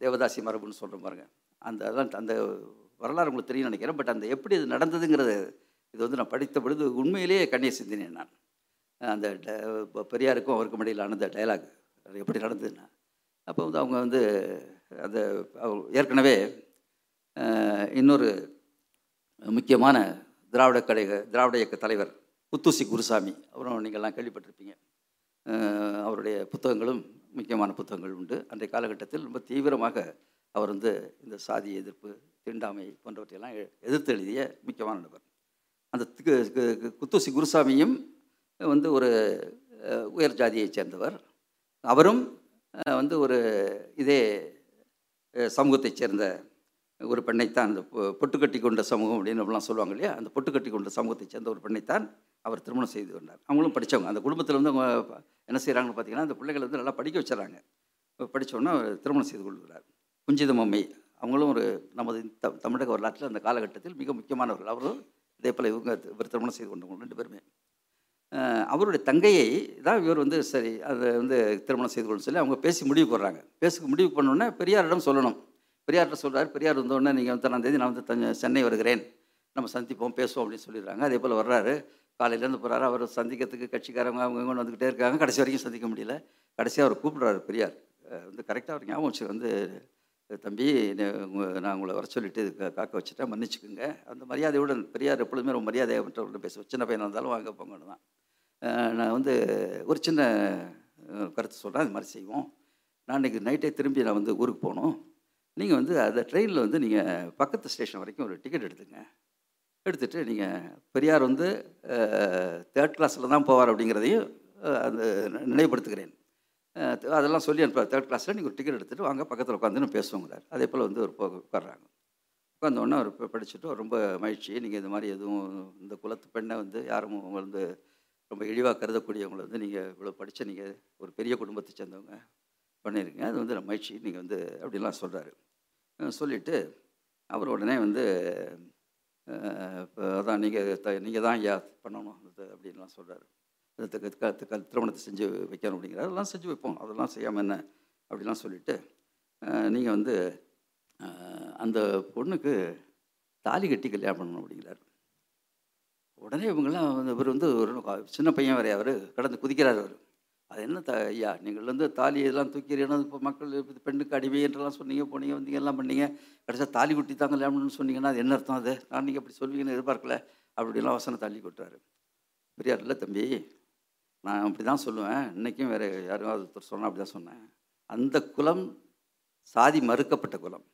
Speaker 1: தேவதாசி மரபுன்னு சொல்கிற பாருங்க. அந்த அதெல்லாம் அந்த வரலாறு உங்களுக்கு தெரியும் நினைக்கிறேன். பட் அந்த எப்படி இது நடந்ததுங்கிறது இது வந்து நான் படித்த பொழுது உண்மையிலேயே கண்ணீர் சிந்தினேன் நான். அந்த ட- பெரியாருக்கும் அவருக்கும் இடையிலான அந்த டைலாக் அது எப்படி நடந்ததுன்னா அப்போ வந்து அவங்க வந்து அந்த ஏற்கனவே இன்னொரு முக்கியமான திராவிட கழக திராவிட இயக்க தலைவர் புத்தூசி குருசாமி. அவரும் நீங்கள்லாம் கேள்விப்பட்டிருப்பீங்க. அவருடைய புத்தகங்களும் முக்கியமான புத்தகங்கள் உண்டு. அன்றைய காலகட்டத்தில் ரொம்ப தீவிரமாக அவர் வந்து இந்த சாதி எதிர்ப்பு தீண்டாமை போன்றவற்றையெல்லாம் எ- எதிர்த்து எழுதிய முக்கியமான நபர். அந்த குத்தூசி குருசாமியும் வந்து ஒரு உயர் ஜாதியைச் சேர்ந்தவர். அவரும் வந்து ஒரு இதே சமூகத்தைச் சேர்ந்த ஒரு பெண்ணைத்தான் அந்த பொ- பொட்டு கட்டி கொண்ட சமூகம் அப்படின்னு அப்படிலாம் சொல்லுவாங்க இல்லையா? அந்த பொட்டு கட்டி கொண்ட சமூகத்தை சேர்ந்த ஒரு பெண்ணைத்தான் அவர் திருமணம் செய்து கொண்டார். அவங்களும் படித்தவங்க அந்த குடும்பத்தில் வந்து அவங்க என்ன செய்கிறாங்கன்னு பார்த்தீங்கன்னா அந்த பிள்ளைகளை வந்து நல்லா படிக்க வச்சுறாங்க படித்தோன்னா திருமணம் செய்து கொள்கிறார். குஞ்சிதமம்மை அவங்களும் ஒரு நமது த தமிழக வரலாற்றில் அந்த காலகட்டத்தில் மிக முக்கியமானவர்கள். அவரும் இதே போல் இவங்க இவர் திருமணம் செய்து கொண்டவங்க ரெண்டு பேருமே. அவருடைய தங்கையை தான் இவர் வந்து சரி அதை வந்து திருமணம் செய்து கொள்ள சொல்லி அவங்க பேசி முடிவு போடுறாங்க. பேசி முடிவு பண்ணோன்னே பெரியாரிடம் சொல்லணும். பெரியார்கிட்ட சொல்கிறார் பெரியார் வந்தோடனே நீங்கள் வந்து தேதி நான் வந்து சென்னை வருகிறேன். நம்ம சந்திப்போம் பேசுவோம் அப்படின்னு சொல்லிடுறாங்க. அதே போல் வர்றாரு. காலையிலேருந்து போகிறாரு அவர் சந்திக்கிறதுக்கு கட்சிக்காரங்க அவங்க இவங்க வந்துக்கிட்டே இருக்காங்க. கடைசி வரைக்கும் சந்திக்க முடியல. கடைசியாக அவர் கூப்பிடுறாரு பெரியார். வந்து கரெக்டாக அவர் ஞாபகம் வச்சு வந்து தம்பி நான் உங்களை வர சொல்லிட்டு காக்க வச்சுட்டேன். மன்னிச்சுக்குங்க. அந்த மரியாதையுடன் பெரியார் எப்பொழுதுமே ரொம்ப மரியாதையாக மற்றவர்கிட்ட பேசுவோம் சின்ன பையனாக இருந்தாலும் வாங்க போங்கன்னு தான். நான் வந்து ஒரு சின்ன கருத்து சொல்கிறேன் அது மாதிரி செய்வோம். நான் இன்றைக்கி நைட்டே திரும்பி நான் வந்து ஊருக்கு போகணும். நீங்கள் வந்து அந்த ட்ரெயினில் வந்து நீங்கள் பக்கத்து ஸ்டேஷன் வரைக்கும் ஒரு டிக்கெட் எடுத்துங்க எடுத்துகிட்டு நீங்கள் பெரியார் வந்து தேர்ட் கிளாஸில் தான் போவார் அப்படிங்கிறதையும் அது அந்த நினைவுபடுத்துகிறேன். அதெல்லாம் சொல்லி அனுப்ப தேர்ட் கிளாஸில் நீங்கள் ஒரு டிக்கெட் எடுத்துகிட்டு வாங்க பக்கத்தில் உட்காந்துன்னு பேசுவோங்கிறார். அதே போல் வந்து ஒரு போ உட்கார்றாங்க. உட்காந்த அவர் படிச்சுட்டு ரொம்ப மகிழ்ச்சி நீங்கள் இது மாதிரி எதுவும் இந்த குலத்து பெண்ணை வந்து யாரும் உங்களை வந்து ரொம்ப இழிவாக கருதக்கூடியவங்களை வந்து நீங்கள் இவ்வளோ படித்த நீங்கள் ஒரு பெரிய குடும்பத்தை சேர்ந்தவங்க பண்ணியிருக்கீங்க. அது வந்து மகிழ்ச்சி நீங்கள் வந்து அப்படிலாம் சொல்கிறாரு சொல்லிவிட்டு அவர் உடனே வந்து இப்போ அதான் நீங்கள் த நீங்கள் தான் ஐயா பண்ணணும் அது அப்படின்லாம் க திருமணத்தை செஞ்சு வைக்கணும் அப்படிங்கிறார். அதெல்லாம் செஞ்சு வைப்போம். அதெல்லாம் செய்யாமல் என்ன? அப்படிலாம் சொல்லிவிட்டு நீங்கள் வந்து அந்த பொண்ணுக்கு தாலி கட்டி கல்யாணம் பண்ணணும் அப்படிங்கிறார். உடனே இவங்கெல்லாம் வந்து இவர் வந்து ஒரு சின்ன பையன் வரைய அவர் கடந்து குதிக்கிறார் அவர். அது என்ன த ஐயா நீங்கள் வந்து தாலி இதெல்லாம் தூக்கிறீங்கன்னா இப்போ மக்கள் பெண்ணுக்கு அடிமை என்றெல்லாம் சொன்னீங்க போனீங்க வந்தீங்க எல்லாம் பண்ணீங்க. கடைசியாக தாலி குட்டி தான் கல்யாணம்னு சொன்னீங்கன்னா அது என்ன அர்த்தம் அது? நான் நீங்கள் அப்படி சொல்வீங்கன்னு எதிர்பார்க்கல. அப்படிலாம் வசனம் தள்ளி கொட்டுறாரு. பெரியார் இல்லை தம்பி நான் அப்படி தான் சொல்லுவேன். இன்றைக்கும் வேறு யாரும் ஒருத்தர் சொன்னால் அப்படி தான் சொன்னேன். அந்த குலம் சாதி மறுக்கப்பட்ட குலம்.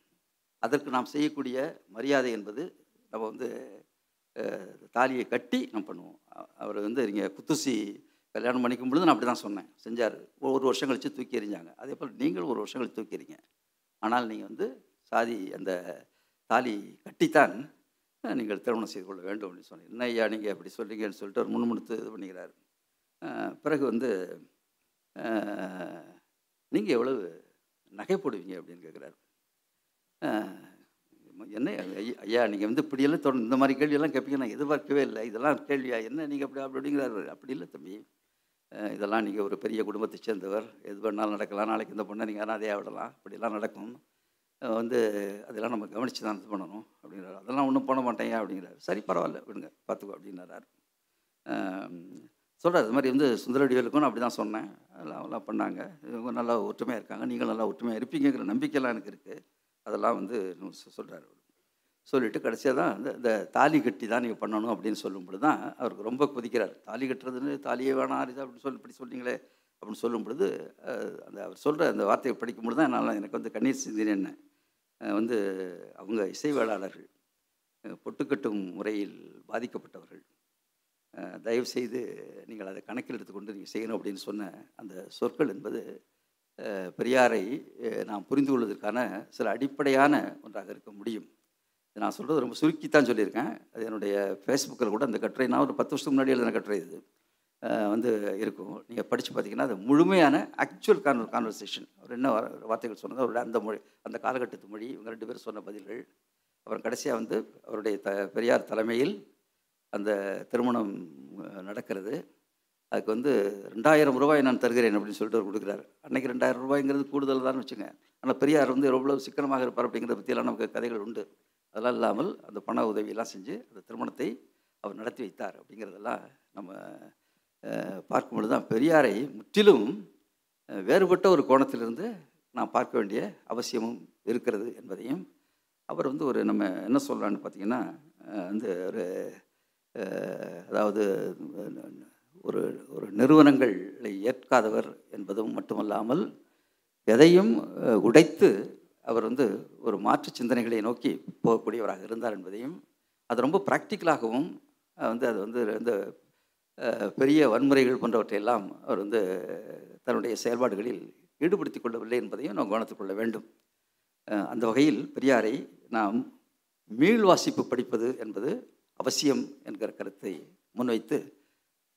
Speaker 1: அதற்கு நாம் செய்யக்கூடிய மரியாதை என்பது நம்ம வந்து தாலியை கட்டி நம்ம பண்ணுவோம். அவர் வந்து நீங்கள் குத்துசி கல்யாணம் பண்ணிக்கும் பொழுது நான் அப்படி தான் சொன்னேன். செஞ்சார். ஒரு வருஷம் கழித்து தூக்கி எறிஞ்சாங்க. அதே போல் நீங்களும் ஒரு வருஷம் கழித்து தூக்கி எறிங்க. ஆனால் நீங்கள் வந்து சாதி அந்த தாலி கட்டித்தான் நீங்கள் திருமணம் செய்து கொள்ள வேண்டும் அப்படின்னு சொன்னேன் என்ன ஐயா நீங்கள் அப்படி சொல்கிறீங்கன்னு சொல்லிட்டு அவர் முன்முடுத்து இது பண்ணிக்கிறார். பிறகு வந்து நீங்கள் எவ்வளவு நகை போடுவீங்க அப்படின்னு கேட்குறாரு என்ன ஐயா- ஐயா நீங்கள் வந்து இப்படியெல்லாம் தொடர்ந்து இந்த மாதிரி கேள்வியெல்லாம் கேட்பீங்க நான் எதிர்பார்க்கவே இல்லை. இதெல்லாம் கேள்வியா? என்ன நீங்கள் அப்படி அப்படி அப்படிங்கிறாரு. அப்படி இல்லை தம்பி. இதெல்லாம் நீங்கள் ஒரு பெரிய குடும்பத்தை சேர்ந்தவர். எது வேணாலும் நடக்கலாம். நாளைக்கு இந்த பொண்ணை நீங்கள் அனாதையாக விடலாம். இப்படிலாம் நடக்கும். வந்து அதெல்லாம் நம்ம கவனித்து தான் இது பண்ணணும் அப்படிங்கிறார். அதெல்லாம் ஒன்றும் பண்ண மாட்டேங்க அப்படிங்கிறார். சரி பரவாயில்ல விடுங்க பார்த்துக்கோ அப்படின்னாரு. சொல்கிறார் இது மாதிரி வந்து சுந்தரடிவேலுக்கும் அப்படி தான் சொன்னேன். அதெல்லாம் எல்லாம் பண்ணாங்க. இவங்க நல்லா ஒற்றுமையாக இருக்காங்க. நீங்களும் நல்லா ஒற்றுமையாக இருப்பீங்கிற நம்பிக்கையெல்லாம் எனக்கு இருக்குது அதெல்லாம் வந்து சொல்கிறார் சொல்லிட்டு கடைசியாக தான் இந்த இந்த தாலி கட்டி தான் நீங்கள் பண்ணணும் அப்படின்னு சொல்லும் பொழுது தான் அவருக்கு ரொம்ப கொதிக்கிறார். தாலி கட்டுறதுன்னு தாலியே வேணாம் இது அப்படின்னு சொல்லி இப்படி சொன்னீங்களே அப்படின்னு சொல்லும் பொழுது அந்த அவர் சொல்கிற அந்த வார்த்தையை படிக்கும் பொழுது தான் நான் எனக்கு வந்து கண்ணீர் சிந்தினேன் வந்து அவங்க இசைவேளாளர்கள் பொட்டுக்கட்டும் முறையில் பாதிக்கப்பட்டவர்கள். தயவுசெய்து தயவு செய்து நீங்கள் அதை கணக்கில் எடுத்துக்கொண்டு நீங்கள் செய்யணும் அப்படின்னு சொன்ன அந்த சொற்கள் என்பது பெரியாரை நாம் புரிந்து கொள்வதற்கான சில அடிப்படையான ஒன்றாக இருக்க முடியும். இது நான் சொல்கிறது ரொம்ப சுருக்கித்தான் சொல்லியிருக்கேன். அது என்னுடைய ஃபேஸ்புக்கில் கூட அந்த கட்டுரை நான் ஒரு பத்து வருஷத்துக்கு முன்னாடி எழுதின கட்டுரை இது. வந்து இருக்கும். நீங்கள் படித்து பார்த்தீங்கன்னா அது முழுமையான ஆக்சுவல் கான்வர் கான்வர்சேஷன் அவர் என்ன வார்த்தைகள் சொன்னது அவருடைய அந்த மொழி அந்த காலகட்டத்து மொழி இவங்க ரெண்டு பேரும் சொன்ன பதில்கள். அப்புறம் கடைசியாக வந்து அவருடைய த பெரியார் தலைமையில் அந்த திருமணம் நடக்கிறது. அதுக்கு வந்து ரெண்டாயிரம் ரூபாய் நான் தருகிறேன் அப்படின்னு சொல்லிட்டு அவர் கொடுக்குறாரு. அன்றைக்கி ரெண்டாயிரம் ரூபாய்ங்கிறது கூடுதல் தான் வச்சுங்க. ஆனால் பெரியார் வந்து எவ்வளோ சிக்கனமாக இருப்பார் அப்படிங்கிறத பற்றியெல்லாம் நமக்கு கதைகள் உண்டு. அதெல்லாம் இல்லாமல் அந்த பண உதவியெல்லாம் செஞ்சு அந்த திருமணத்தை அவர் நடத்தி வைத்தார் அப்படிங்கிறதெல்லாம் நம்ம பார்க்கும் பொழுது தான் பெரியாரை முற்றிலும் வேறுபட்ட ஒரு கோணத்திலிருந்து நாம் பார்க்க வேண்டிய அவசியமும் இருக்கிறது என்பதையும் அவர் வந்து ஒரு நம்ம என்ன சொல்லலான்னு பார்த்தீங்கன்னா வந்து ஒரு அதாவது ஒரு ஒரு நிறுவனங்களை ஏற்காதவர் என்பதும் மட்டுமல்லாமல் எதையும் உடைத்து அவர் வந்து ஒரு மாற்று சிந்தனைகளை நோக்கி போகக்கூடியவராக இருந்தார் என்பதையும் அது ரொம்ப ப்ராக்டிக்கலாகவும் வந்து அது வந்து இந்த பெரிய வன்முறைகள் போன்றவற்றையெல்லாம் அவர் வந்து தன்னுடைய செயல்பாடுகளில் ஈடுபடுத்தி கொள்ளவில்லை என்பதையும் நாம் கவனத்துக் கொள்ள வேண்டும். அந்த வகையில் பெரியாரை நாம் மீள் வாசிப்பு படிப்பது என்பது அவசியம் என்கிற கருத்தை முன்வைத்து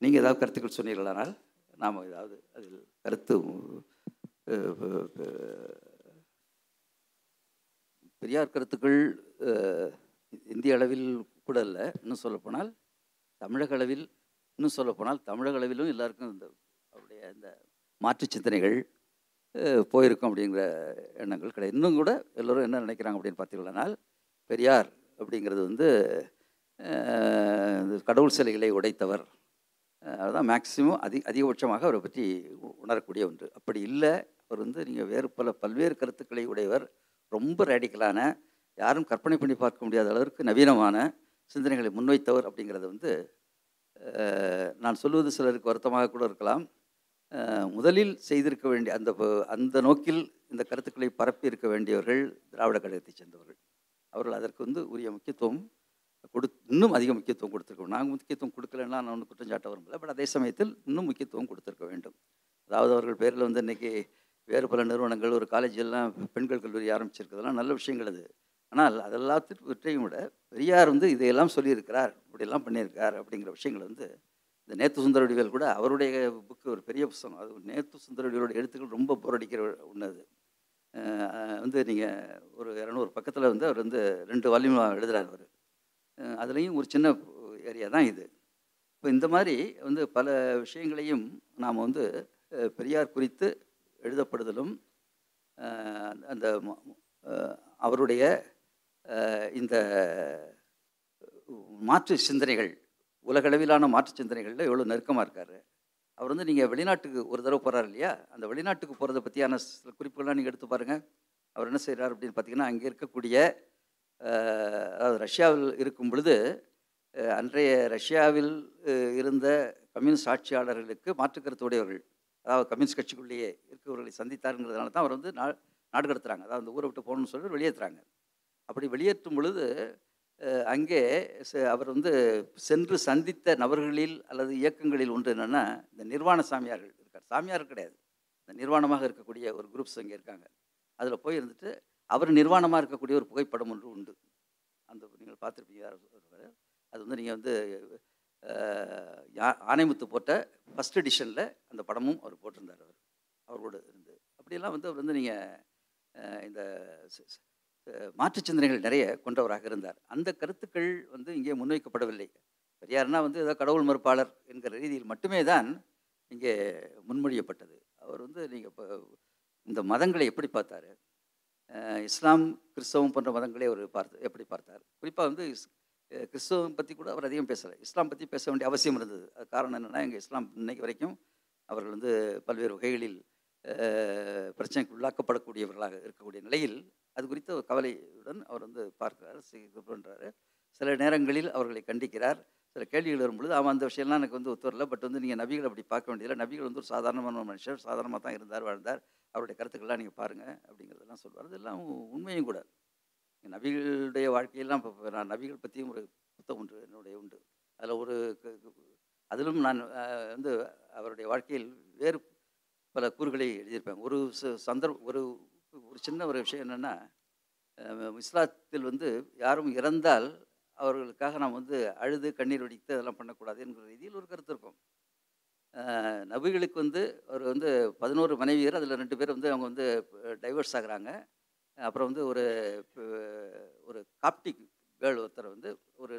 Speaker 1: நீங்கள் ஏதாவது கருத்துக்கள் சொன்னீர்களானால் நாம் ஏதாவது அதில் கருத்து பெரியார் கருத்துக்கள் இந்திய அளவில் கூட இல்லை இன்னும் சொல்லப்போனால் தமிழக அளவில் இன்னும் சொல்லப்போனால் தமிழக அளவிலும் எல்லாருக்கும் இந்த அவருடைய இந்த மாற்று சிந்தனைகள் போயிருக்கும் அப்படிங்கிற எண்ணங்கள் கிடையாது. இன்னும் கூட எல்லோரும் என்ன நினைக்கிறாங்க அப்படின்னு பார்த்தீங்கன்னா பெரியார் அப்படிங்கிறது வந்து இந்த கடவுள் சிலைகளை உடைத்தவர். அதுதான் மேக்சிமம் அதி அதிகபட்சமாக அவரை பற்றி உணரக்கூடிய ஒன்று. அப்படி இல்லை. அவர் வந்து நீங்கள் வேறு பல பல்வேறு கருத்துக்களை உடையவர். ரொம்ப ரேடிக்கலான யாரும் கற்பனை பண்ணி பார்க்க முடியாத அளவிற்கு நவீனமான சிந்தனைகளை முன்வைத்தவர் அப்படிங்கிறத வந்து நான் சொல்வது சிலருக்கு வருத்தமாக கூட இருக்கலாம். முதலில் செய்திருக்க வேண்டிய அந்த அந்த நோக்கில் இந்த கருத்துக்களை பரப்பி இருக்க வேண்டியவர்கள் திராவிட கழகத்தைச் சேர்ந்தவர்கள். அவர்கள் அதற்கு வந்து உரிய முக்கியத்துவம் கொடு இன்னும் அதிக முக்கியத்துவம் கொடுத்துருக்கோம் நாங்கள் முக்கியத்துவம் கொடுக்கலன்னா நான் ஒன்று குற்றம் சாட்ட விரும்பல. பட் அதே சமயத்தில் இன்னும் முக்கியத்துவம் கொடுத்துருக்க வேண்டும். அதாவது அவர்கள் பேரில் வந்து இன்றைக்கி வேறு பல நிறுவனங்கள் ஒரு காலேஜ் எல்லாம் பெண்கள் கல்லூரி ஆரம்பிச்சிருக்கிறதெல்லாம் நல்ல விஷயங்கள் அது. ஆனால் அதெல்லாத்திற்றையும் விட பெரியார் வந்து இதையெல்லாம் சொல்லியிருக்கிறார் இப்படியெல்லாம் பண்ணியிருக்கார் அப்படிங்கிற விஷயங்கள் வந்து இந்த நேத்து சுந்தரவடிகள் கூட அவருடைய புக்கு ஒரு பெரிய புத்தகம் அது நேத்து சுந்தரடிவேலோட எழுத்துக்கள் ரொம்ப போரடிக்கிற ஒன்று அது. வந்து நீங்கள் ஒரு இரநூறு பக்கத்தில் வந்து அவர் வந்து ரெண்டு வால்யூம் எழுதுகிறார் அவர். அதுலேயும் ஒரு சின்ன ஏரியா தான் இது. இப்போ இந்த மாதிரி வந்து பல விஷயங்களையும் நாம் வந்து பெரியார் குறித்து எழுதப்படுதலும் அந்த அவருடைய இந்த மாற்று சிந்தனைகள் உலகளவிலான மாற்று சிந்தனைகளில் எவ்வளோ நெருக்கமாக இருக்கார். அவர் வந்து நீங்கள் வெளிநாட்டுக்கு ஒரு தடவை போகிறார் இல்லையா? அந்த வெளிநாட்டுக்கு போகிறத பற்றியான சில குறிப்புகள்லாம் நீங்கள் எடுத்து பாருங்கள் அவர் என்ன செய்கிறார் அப்படின்னு பார்த்தீங்கன்னா அங்கே இருக்கக்கூடிய அதாவது ரஷ்யாவில் இருக்கும் பொழுது அன்றைய ரஷ்யாவில் இருந்த கம்யூனிஸ்ட் ஆட்சியாளர்களுக்கு மாற்று கருத்து உடையவர்கள். அதாவது கம்யூனிஸ்ட் கட்சிக்குள்ளேயே இருக்கிறவர்களை சந்தித்தாருங்கிறதுனால தான் அவர் வந்து நா நாடு கடத்துறாங்க. அதாவது அந்த ஊரை விட்டு போகணும்னு சொல்லி வெளியேற்றுறாங்க அப்படி வெளியேற்றும் பொழுது அங்கே அவர் வந்து சென்று சந்தித்த நபர்களில் அல்லது இயக்கங்களில் ஒன்று என்னென்னா இந்த நிர்வாண சாமியார்கள் இருக்கார். சாமியார் கிடையாது. இந்த நிர்வாணமாக இருக்கக்கூடிய ஒரு குரூப்ஸ் அங்கே இருக்காங்க. அதில் போய் இருந்துட்டு அவர் நிர்வாணமாக இருக்கக்கூடிய ஒரு புகைப்படம் ஒன்று உண்டு. அந்த நீங்கள் பார்த்துருப்பீங்க அது வந்து நீங்கள் வந்து ஆனைமுத்து போட்ட ஃபஸ்ட் எடிஷனில் அந்த படமும் அவர் போட்டிருந்தார் அவர். அவரோடு இருந்து. அப்படியெல்லாம் வந்து அவர் வந்து நீங்கள் இந்த ச- மாற்றுச் சிந்தனைகள் நிறைய கொண்டவராக இருந்தார். அந்த கருத்துக்கள் வந்து இங்கே முன்வைக்கப்படவில்லை. பெரியார்னா வந்து ஏதோ கடவுள் மறுப்பாளர் என்கிற ரீதியில் மட்டுமே தான் இங்கே முன்மொழியப்பட்டது. அவர் வந்து நீங்கள் இப்போ இந்த மதங்களை எப்படி பார்த்தாரு? இஸ்லாம் கிறிஸ்தவம் போன்ற மதங்களை அவர் பார்த்து எப்படி பார்த்தார்? குறிப்பாக வந்து கிறிஸ்தவம் பற்றி கூட அவர் அதிகம் பேசலை. இஸ்லாம் பற்றி பேச வேண்டிய அவசியம் இருந்தது. அது காரணம் என்னென்னா எங்கள் இஸ்லாம் இன்னைக்கு வரைக்கும் அவர்கள் வந்து பல்வேறு வகைகளில் பிரச்சனைக்கு உள்ளாக்கப்படக்கூடியவர்களாக இருக்கக்கூடிய நிலையில் அது குறித்த ஒரு கவலையுடன் அவர் வந்து பார்க்கிறார் சி- இது பண்ணுறாரு சில நேரங்களில் அவர்களை கண்டிக்கிறார். சில கேள்விகள் வரும்பொழுது அவன் அந்த விஷயம்லாம் எனக்கு வந்து ஒத்து வரல. பட் வந்து நீங்கள் நபிகள் அப்படி பார்க்க வேண்டியதில்லை. நபிகள் வந்து ஒரு சாதாரணமான மனுஷர் சாதாரணமாக தான் இருந்தார் வாழ்ந்தார். அவருடைய கருத்துக்கள்லாம் நீங்கள் பாருங்கள் அப்படிங்கிறதெல்லாம் சொல்வார். இதெல்லாம் உண்மையும் கூட. நபிகளுடைய வாழ்க்கையெல்லாம் இப்போ நான் நபிகள் பற்றியும் ஒரு புத்தகம் உண்டு என்னுடைய உண்டு. அதில் ஒரு அதிலும் நான் வந்து அவருடைய வாழ்க்கையில் வேறு பல கூறுகளை எழுதியிருப்பேன். ஒரு ச- சந்தர்ப்ப ஒரு ஒரு சின்ன ஒரு விஷயம் என்னென்னா இஸ்லாத்தில் வந்து யாரும் இறந்தால் அவர்களுக்காக நாம் வந்து அழுது கண்ணீர் வடித்து அதெல்லாம் பண்ணக்கூடாது என்கிற ரீதியில் ஒரு கருத்து இருக்கும். நபிகளுக்கு வந்து அவர் வந்து பதினோரு மனைவியர் அதில் ரெண்டு பேர் வந்து அவங்க வந்து டைவர்ஸ் ஆகுறாங்க. அப்புறம் வந்து ஒரு ஒரு காப்டிக் கேர்ள் ஒருத்தர் வந்து ஒரு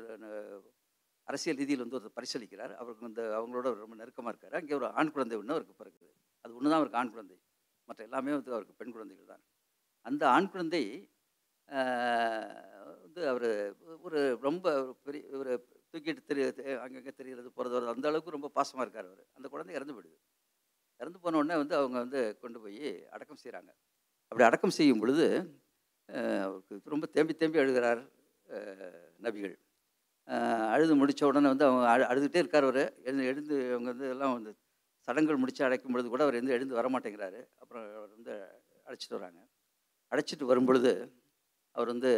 Speaker 1: அரசியல் ரீதியில் வந்து ஒருத்தர் பரிசீலிக்கிறார் அவருக்கு வந்து அவங்களோட ரொம்ப நெருக்கமாக இருக்கார். அங்கே ஒரு ஆண் குழந்தை ஒன்று அவருக்கு பிறகுது அது ஒன்று தான் அவருக்கு ஆண் குழந்தை. மற்ற எல்லாமே வந்து அவருக்கு பெண் குழந்தைகள் தான். அந்த ஆண் குழந்தை வந்து அவர் ஒரு ரொம்ப பெரிய ஒரு தூக்கிட்டு தெரிய அங்கங்கே தெரிகிறது போகிறது வருது அந்த அளவுக்கு ரொம்ப பாசமாக இருக்கார் அவர். அந்த குழந்தை இறந்து போயிடுது. இறந்து போன உடனே வந்து அவங்க வந்து கொண்டு போய் அடக்கம் செய்கிறாங்க அப்படி அடக்கம் செய்யும் பொழுது அவருக்கு ரொம்ப தேம்பி தேம்பி அழுகிறார் நபிகள். அழுது முடித்த உடனே வந்து அவங்க அழு அழுதுகிட்டே இருக்கார் அவர். எழுந்து எழுந்து அவங்க வந்து எல்லாம் வந்து சடங்குகள் முடித்து அடைக்கும் பொழுது கூட அவர் எழுந்து எழுந்து வரமாட்டேங்கிறாரு. அப்புறம் அவர் வந்து அழைச்சிட்டு வராங்க. அழைச்சிட்டு வரும்பொழுது அவர் வந்து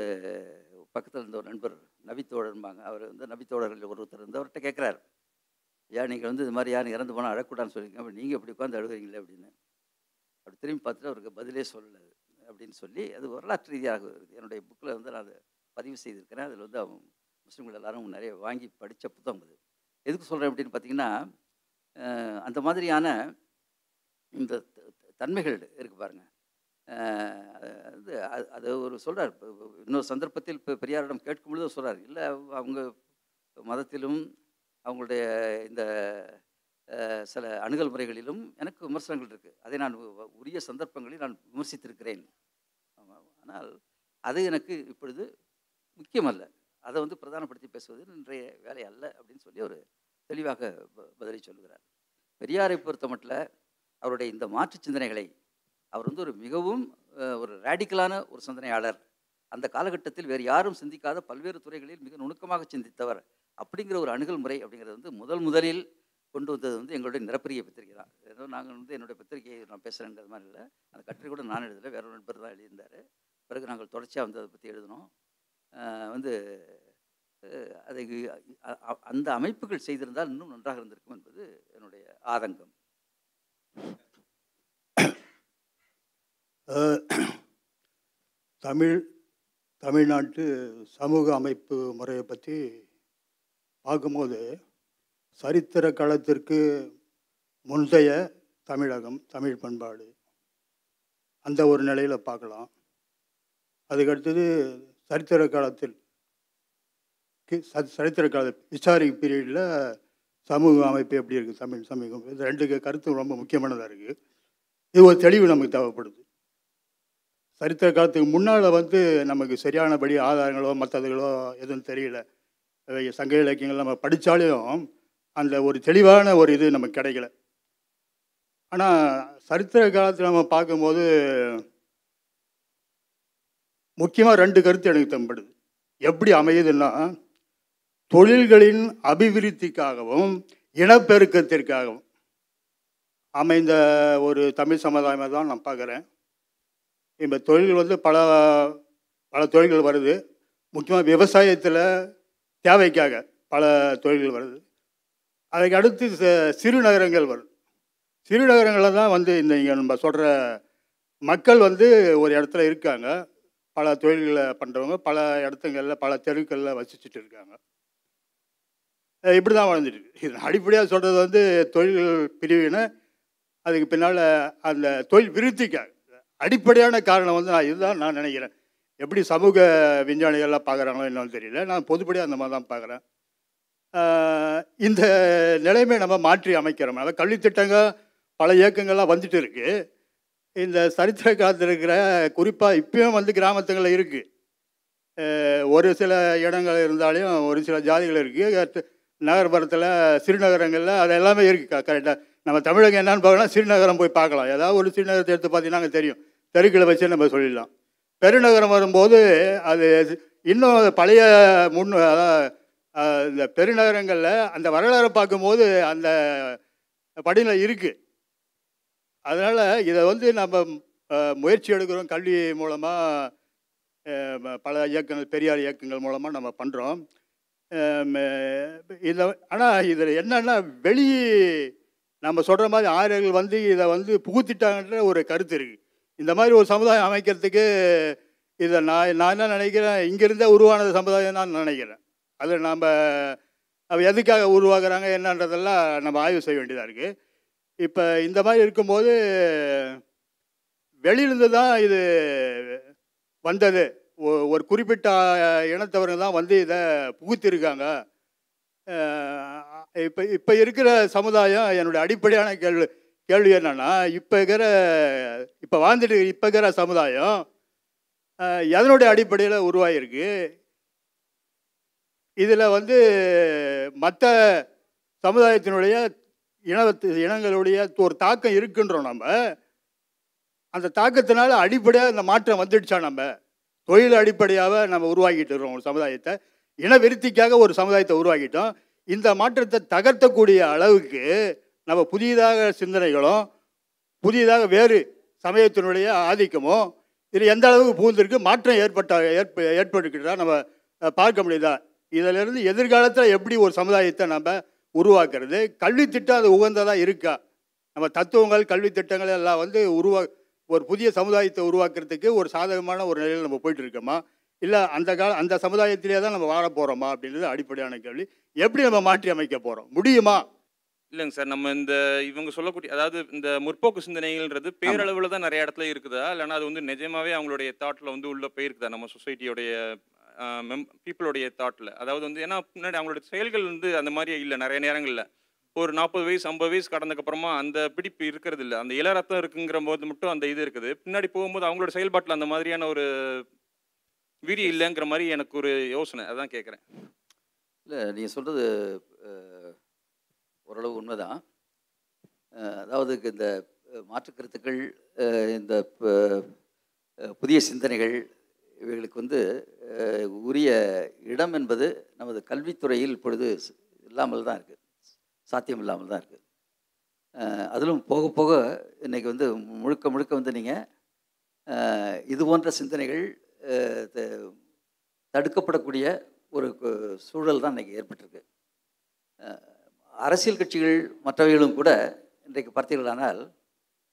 Speaker 1: பக்கத்தில் இருந்த ஒரு நண்பர் நபித்தோழர்பாங்க அவர் வந்து நபித்தோழர்கள் ஒருத்தர் வந்து அவர்கிட்ட கேட்குறாரு. ஏன் நீங்கள் வந்து இது மாதிரி யாரும் இறந்து போனால் அழக்கூடாதுன்னு சொல்லியிருக்கீங்க அப்போ நீங்கள் இப்படி உட்காந்து அழுகுறீங்களே அப்படின்னு. அப்படி திரும்பி பார்த்துட்டு அவருக்கு பதிலே சொல்லலை அப்படின்னு சொல்லி அது வரலாற்று ரீதியாக வருது. என்னுடைய புக்கில் வந்து நான் அதை பதிவு செய்திருக்கிறேன். அதில் வந்து அவன் முஸ்லீம்கள் எல்லாரும் நிறைய வாங்கி படித்த புத்தகம் அது. எதுக்கு சொல்கிறேன் அப்படின்னு பார்த்தீங்கன்னா அந்த மாதிரியான இந்த த- தன்மைகள் இருக்குது பாருங்கள் அது அது- அது ஒரு சொல்கிறார் இன்னொரு சந்தர்ப்பத்தில் இப்போ பெரியாரிடம் கேட்கும் பொழுது சொல்கிறார் இல்லை அவங்க மதத்திலும் அவங்களுடைய இந்த சில அணுகல் முறைகளிலும் எனக்கு விமர்சனங்கள் இருக்குது அதை நான் உரிய சந்தர்ப்பங்களில் நான் விமர்சித்திருக்கிறேன். ஆனால் அது எனக்கு இப்பொழுது முக்கியமல்ல. அதை வந்து பிரதானப்படுத்தி பேசுவது இன்றைய வேலை அல்ல அப்படின்னு சொல்லி ஒரு தெளிவாக ப- பதிலை சொல்லுகிறார். பெரியாரை பொறுத்த மட்டில் அவருடைய இந்த மாற்று சிந்தனைகளை அவர் வந்து ஒரு மிகவும் ஒரு ரேடிக்கலான ஒரு சிந்தனையாளர். அந்த காலகட்டத்தில் வேறு யாரும் சிந்திக்காத பல்வேறு துறைகளில் மிக நுணுக்கமாக சிந்தித்தவர். அப்படிங்கிற ஒரு அணுகல் முறை அப்படிங்கிறது வந்து முதல் முதலில் கொண்டு வந்தது வந்து எங்களுடைய நிரப்பரிய பத்திரிகை தான். ஏதோ நாங்கள் வந்து என்னுடைய பத்திரிகையை நான் பேசுகிறேங்கிறது மாதிரி இல்லை. அந்த கட்டுரை கூட நான் எழுதலை வேற ஒரு நண்பர் தான் எழுதியிருந்தார். பிறகு நாங்கள் தொடர்ச்சியாக வந்து அதை பற்றி எழுதினோம். வந்து அதை அ- அந்த அமைப்புகள் செய்திருந்தால் இன்னும் நன்றாக இருந்திருக்கும் என்பது என்னுடைய ஆதங்கம்.
Speaker 2: தமிழ் தமிழ்நாட்டு சமூக அமைப்பு முறையை பற்றி பார்க்கும்போது சரித்திர காலத்திற்கு முந்தைய தமிழகம் தமிழ் பண்பாடு. அந்த ஒரு நிலையில் பார்க்கலாம். அதுக்கடுத்தது சரித்திர காலத்தில் கி- சரித்திர கால ஹிஸ்டாரிக் பீரியடில் சமூக அமைப்பு எப்படி இருக்குது தமிழ் சமூகம் இது ரெண்டு கருத்து ரொம்ப முக்கியமானதாக இருக்குது இது ஒரு தெளிவு நமக்கு தேவைப்படுது. சரித்திர காலத்துக்கு முன்னால் வந்து நமக்கு சரியானபடி ஆதாரங்களோ மற்றதுகளோ எதுவும் தெரியல. சங்க இலக்கியங்கள் நம்ம படித்தாலும் அந்த ஒரு தெளிவான ஒரு இது நமக்கு கிடைக்கல. ஆனால் சரித்திர காலத்தில் நம்ம பார்க்கும்போது முக்கியமாக ரெண்டு கருத்து எனக்கு தென்படுது. எப்படி அமையுதுன்னா தொழில்களின் அபிவிருத்திக்காகவும் இனப்பெருக்கத்திற்காகவும். அமைந்த ஒரு தமிழ் சமுதாயமாக தான் நான் பார்க்குறேன். இப்போ தொழில்கள் வந்து பல பல தொழில்கள் வருது. முக்கியமாக விவசாயத்தில் தேவைக்காக பல தொழில்கள் வருது. அதுக்கு அடுத்து ச- சிறு நகரங்கள் வரும். சிறு நகரங்களில் தான் வந்து இந்த இங்கே நம்ம சொல்கிற மக்கள் வந்து ஒரு இடத்துல இருக்காங்க. பல தொழில்களை பண்ணுறவங்க பல இடத்துங்களில் பல தெருக்களில் வசிச்சுட்டு இருக்காங்க. இப்படி தான் வளர்ந்துட்டு இது அடிப்படையாக சொல்கிறது வந்து தொழில்கள் பிரிவினை அதுக்கு பின்னால் அந்த தொழில் விருத்திக்காக. அடிப்படையான காரணம் வந்து நான் இதுதான் நான் நினைக்கிறேன். எப்படி சமூக விஞ்ஞானிகள்லாம் பார்க்குறாங்களோ என்னன்னு தெரியல. நான் பொதுப்படியாக அந்த மாதிரி தான் பார்க்குறேன். இந்த நிலைமை நம்ம மாற்றி அமைக்கிறோம். அதாவது கல்வித்திட்டங்கள் பல இயக்கங்கள்லாம் வந்துட்டு இருக்கு. இந்த சரித்திர காலத்தில் இருக்கிற குறிப்பாக இப்பயும் வந்து கிராமத்துங்களில் இருக்குது ஒரு சில இடங்கள் இருந்தாலும் ஒரு சில ஜாதிகள் இருக்குது நகர்ப்புறத்தில் சிறுநகரங்களில் அது எல்லாமே இருக்குது கரெக்டாக நம்ம தமிழகம் என்னன்னு பார்க்கலாம் சிறுநகரம் போய் பார்க்கலாம். ஏதாவது ஒரு சிறுநகரத்தை எடுத்து பார்த்தீங்கன்னா அங்கே தெரியும். தெருக்களை வச்சு நம்ம சொல்லிடலாம். பெருநகரம் வரும்போது அது இன்னும் பழைய முன் அதாவது, இந்த பெருநகரங்களில் அந்த வரலாறை பார்க்கும்போது அந்த படிநிலை இருக்குது அதனால் இதை வந்து நம்ம முயற்சி எடுக்கிறோம். கல்வி மூலமாக பல இயக்கங்கள் பெரியார் இயக்கங்கள் மூலமாக நம்ம பண்ணுறோம் இதை ஆனால் இதில் என்னென்னா வெளி நம்ம சொல்கிற மாதிரி ஆரியர்கள் வந்து இதை வந்து புகுத்திட்டாங்கன்ற ஒரு கருத்து இருக்குது இந்த மாதிரி ஒரு சமுதாயம் அமைக்கிறதுக்கு இதை நான் நான் என்ன நினைக்கிறேன்? இங்கிருந்தே உருவானது சமுதாயம் தான் நினைக்கிறேன். அது நாம் அவ எதுக்காக உருவாக்குறாங்க என்னன்றதெல்லாம் நம்ம ஆய்வு செய்ய வேண்டியதாக இருக்குது இப்போ இந்த மாதிரி இருக்கும்போது வெளியிலிருந்து தான் இது வந்தது. ஒ- ஒரு குறிப்பிட்ட இனத்தவர்கள் தான் வந்து இதை புகுத்திருக்காங்க. இப்போ இப்போ இருக்கிற சமுதாயம் என்னுடைய அடிப்படையான கேள்வி கேள்வி என்னென்னா இப்போ இருக்கிற இப்போ வாழ்ந்துட்டு இப்போ இருக்கிற சமுதாயம் எதனுடைய அடிப்படையில் உருவாகிருக்கு இதில் வந்து மற்ற சமுதாயத்தினுடைய இனத்து இனங்களுடைய ஒரு தாக்கம் இருக்குன்றோம் நம்ம. அந்த தாக்கத்தினால அடிப்படையாக அந்த மாற்றம் வந்துடுச்சா நம்ம? தொழில் அடிப்படையாக நம்ம உருவாக்கிட்டு இருக்கிறோம் ஒரு சமுதாயத்தை. இனவிருத்திக்காக ஒரு சமுதாயத்தை உருவாக்கிட்டோம். இந்த மாற்றத்தை தகர்த்தக்கூடிய அளவுக்கு நம்ம புதியதாக சிந்தனைகளும் புதியதாக வேறு சமயத்தினுடைய ஆதிக்கமும் இது எந்த அளவுக்கு பூந்திருக்கு மாற்றம் ஏற்பட்ட ஏற்ப ஏற்பட்டுக்கிட்டா நம்ம பார்க்க முடியுதா? இதிலிருந்து எதிர்காலத்தில் எப்படி ஒரு சமுதாயத்தை நம்ம உருவாக்குறது? கல்வி திட்டம் அது உகந்ததாக இருக்கா? நம்ம தத்துவங்கள் கல்வி திட்டங்கள் எல்லாம் வந்து உருவா ஒரு புதிய சமுதாயத்தை உருவாக்குறதுக்கு ஒரு சாதகமான ஒரு நிலையில் நம்ம போயிட்டு இருக்கோமா இல்லை அந்த கால அந்த சமுதாயத்திலே தான் நம்ம வாழ போகிறோமா அப்படின்றது அடிப்படையான கேள்வி. எப்படி நம்ம மாற்றி அமைக்க போகிறோம் முடியுமா?
Speaker 3: இல்லைங்க சார். நம்ம இந்த இவங்க சொல்லக்கூடிய அதாவது இந்த முற்போக்கு சிந்தனைகள்ன்றது பேரளவில் தான் நிறைய இடத்துல இருக்குதா? இல்லைன்னா அது வந்து நிஜமாவே அவங்களுடைய தாட்டில் வந்து உள்ள போயிருக்குதா? நம்ம சொசைட்டியோடைய மெம் பீப்புளுடைய தாட்டில் அதாவது வந்து ஏன்னா முன்னாடி அவங்களோட செயல்கள் வந்து அந்த மாதிரி இல்லை நிறைய நேரங்களில். ஒரு நாற்பது வயசு ஐம்பது வயசு கடந்தக்கப்புறமா அந்த பிடிப்பு இருக்கிறது இல்லை அந்த இளரத்தம் இருக்குங்கிற போது மட்டும் அந்த இது இருக்குது. பின்னாடி போகும்போது அவங்களோட செயல்பாட்டில் அந்த மாதிரியான ஒரு வீரி இல்லைங்கிற மாதிரி எனக்கு ஒரு யோசனை. அதான் கேட்குறேன்
Speaker 1: இல்லை நீங்கள் சொல்கிறது ஓரளவு உண்மைதான். அதாவது இந்த மாற்றுக்கருத்துக்கள் கருத்துக்கள் இந்த புதிய சிந்தனைகள் இவைகளுக்கு வந்து உரிய இடம் என்பது நமது கல்வித்துறையில் இப்பொழுது இல்லாமல் தான் இருக்குது சாத்தியம் இல்லாமல் தான் இருக்குது அதிலும் போக போக இன்றைக்கி வந்து முழுக்க முழுக்க வந்து நீங்கள் இது போன்ற சிந்தனைகள் தடுக்கப்படக்கூடிய ஒரு சூழல் தான் இன்றைக்கி ஏற்பட்டிருக்கு. அரசியல் கட்சிகள் மற்றவைகளும் கூட இன்றைக்கு பார்த்தீர்களானால்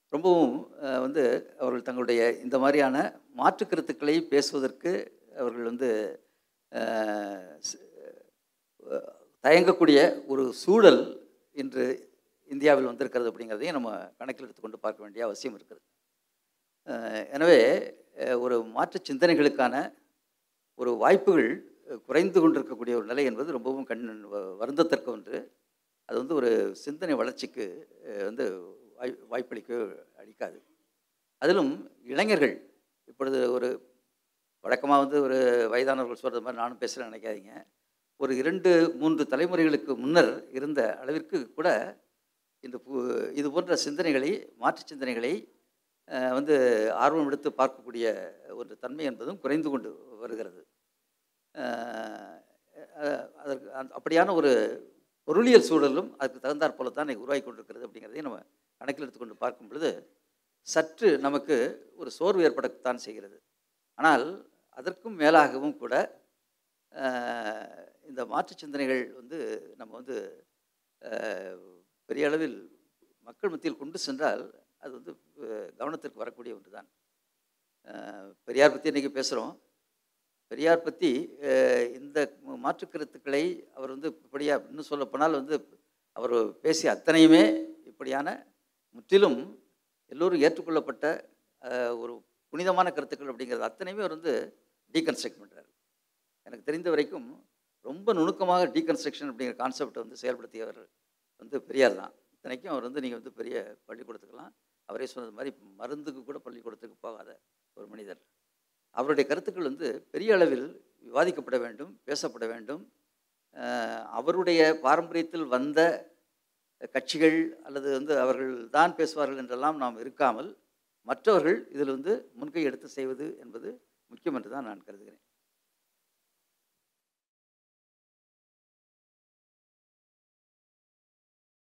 Speaker 1: ரொம்பவும் வந்து அவர்கள் தங்களுடைய இந்த மாதிரியான மாற்றுக் கருத்துக்களை பேசுவதற்கு அவர்கள் வந்து தயங்கக்கூடிய ஒரு சூழல் இன்று இந்தியாவில் வந்திருக்கிறது அப்படிங்கிறதையும் நம்ம கணக்கில் எடுத்துக்கொண்டு பார்க்க வேண்டிய அவசியம் இருக்குது. எனவே ஒரு மாற்று சிந்தனைகளுக்கான ஒரு வாய்ப்புகள் குறைந்து கொண்டிருக்கக்கூடிய ஒரு நிலை என்பது ரொம்பவும் கண் வ- வருந்தத்தக்க ஒன்று. அது வந்து ஒரு சிந்தனை வளர்ச்சிக்கு வந்து வாய் வாய்ப்பளிக்க அளிக்காது. அதிலும் இளைஞர்கள் இப்பொழுது ஒரு வழக்கமாக வந்து ஒரு வயதானவர்கள் சொல்கிறது மாதிரி நானும் பேசுகிறேன் நினைக்காதீங்க. ஒரு இரண்டு மூன்று தலைமுறைகளுக்கு முன்னர் இருந்த அளவிற்கு கூட இந்த பு இது போன்ற சிந்தனைகளை மாற்று சிந்தனைகளை வந்து ஆர்வம் எடுத்து பார்க்கக்கூடிய ஒரு தன்மை என்பதும் குறைந்து கொண்டு வருகிறது. அதற்கு அப்படியான ஒரு பொருளியல் சூழலும் அதுக்கு தகுந்தாற் போல தான் உருவாகி கொண்டிருக்கிறது அப்படிங்கிறதையும் நம்ம கணக்கில் எடுத்துக்கொண்டு பார்க்கும் பொழுது சற்று நமக்கு ஒரு சோர்வு ஏற்படத்தான் செய்கிறது. ஆனால் அதற்கும் மேலாகவும் கூட இந்த மாற்று சிந்தனைகள் வந்து நம்ம வந்து பெரிய அளவில் மக்கள் மத்தியில் கொண்டு சென்றால் அது வந்து கவனத்திற்கு வரக்கூடிய ஒன்று தான் பெரியார் பற்றி இன்றைக்கி பேசுகிறோம் பெரியார் பற்றி இந்த மாற்றுக் கருத்துக்களை அவர் வந்து இப்படியா இன்னும் சொல்லப்போனால் வந்து அவர் பேசிய அத்தனையுமே இப்படியான முற்றிலும் எல்லோரும் ஏற்றுக்கொள்ளப்பட்ட ஒரு புனிதமான கருத்துக்கள் அப்படிங்கிறது அத்தனையுமே அவர் வந்து டீகன்ஸ்ட்ரக்ட் பண்ணுறாரு எனக்கு தெரிந்த வரைக்கும் ரொம்ப நுணுக்கமாக டீகன்ஸ்ட்ரக்ஷன் அப்படிங்கிற கான்செப்டை வந்து செயல்படுத்தியவர் வந்து பெரியார் தான். இத்தனைக்கும் அவர் வந்து நீங்கள் வந்து பெரிய பள்ளிக்கூடத்துக்கெல்லாம் அவரே சொன்னது மாதிரி மருந்துக்கு கூட பள்ளிக்கூடத்துக்கு போகாத ஒரு மனிதர். அவருடைய கருத்துக்கள் வந்து பெரிய அளவில் விவாதிக்கப்பட வேண்டும் பேசப்பட வேண்டும். அவருடைய பாரம்பரியத்தில் வந்த கட்சிகள் அல்லது வந்து அவர்கள் தான் பேசுவார்கள் என்றெல்லாம் நாம் இருக்காமல் மற்றவர்கள் இதில் வந்து முன்கை எடுத்து செய்வது என்பது முக்கியம் என்று தான் நான் கருதுகிறேன்.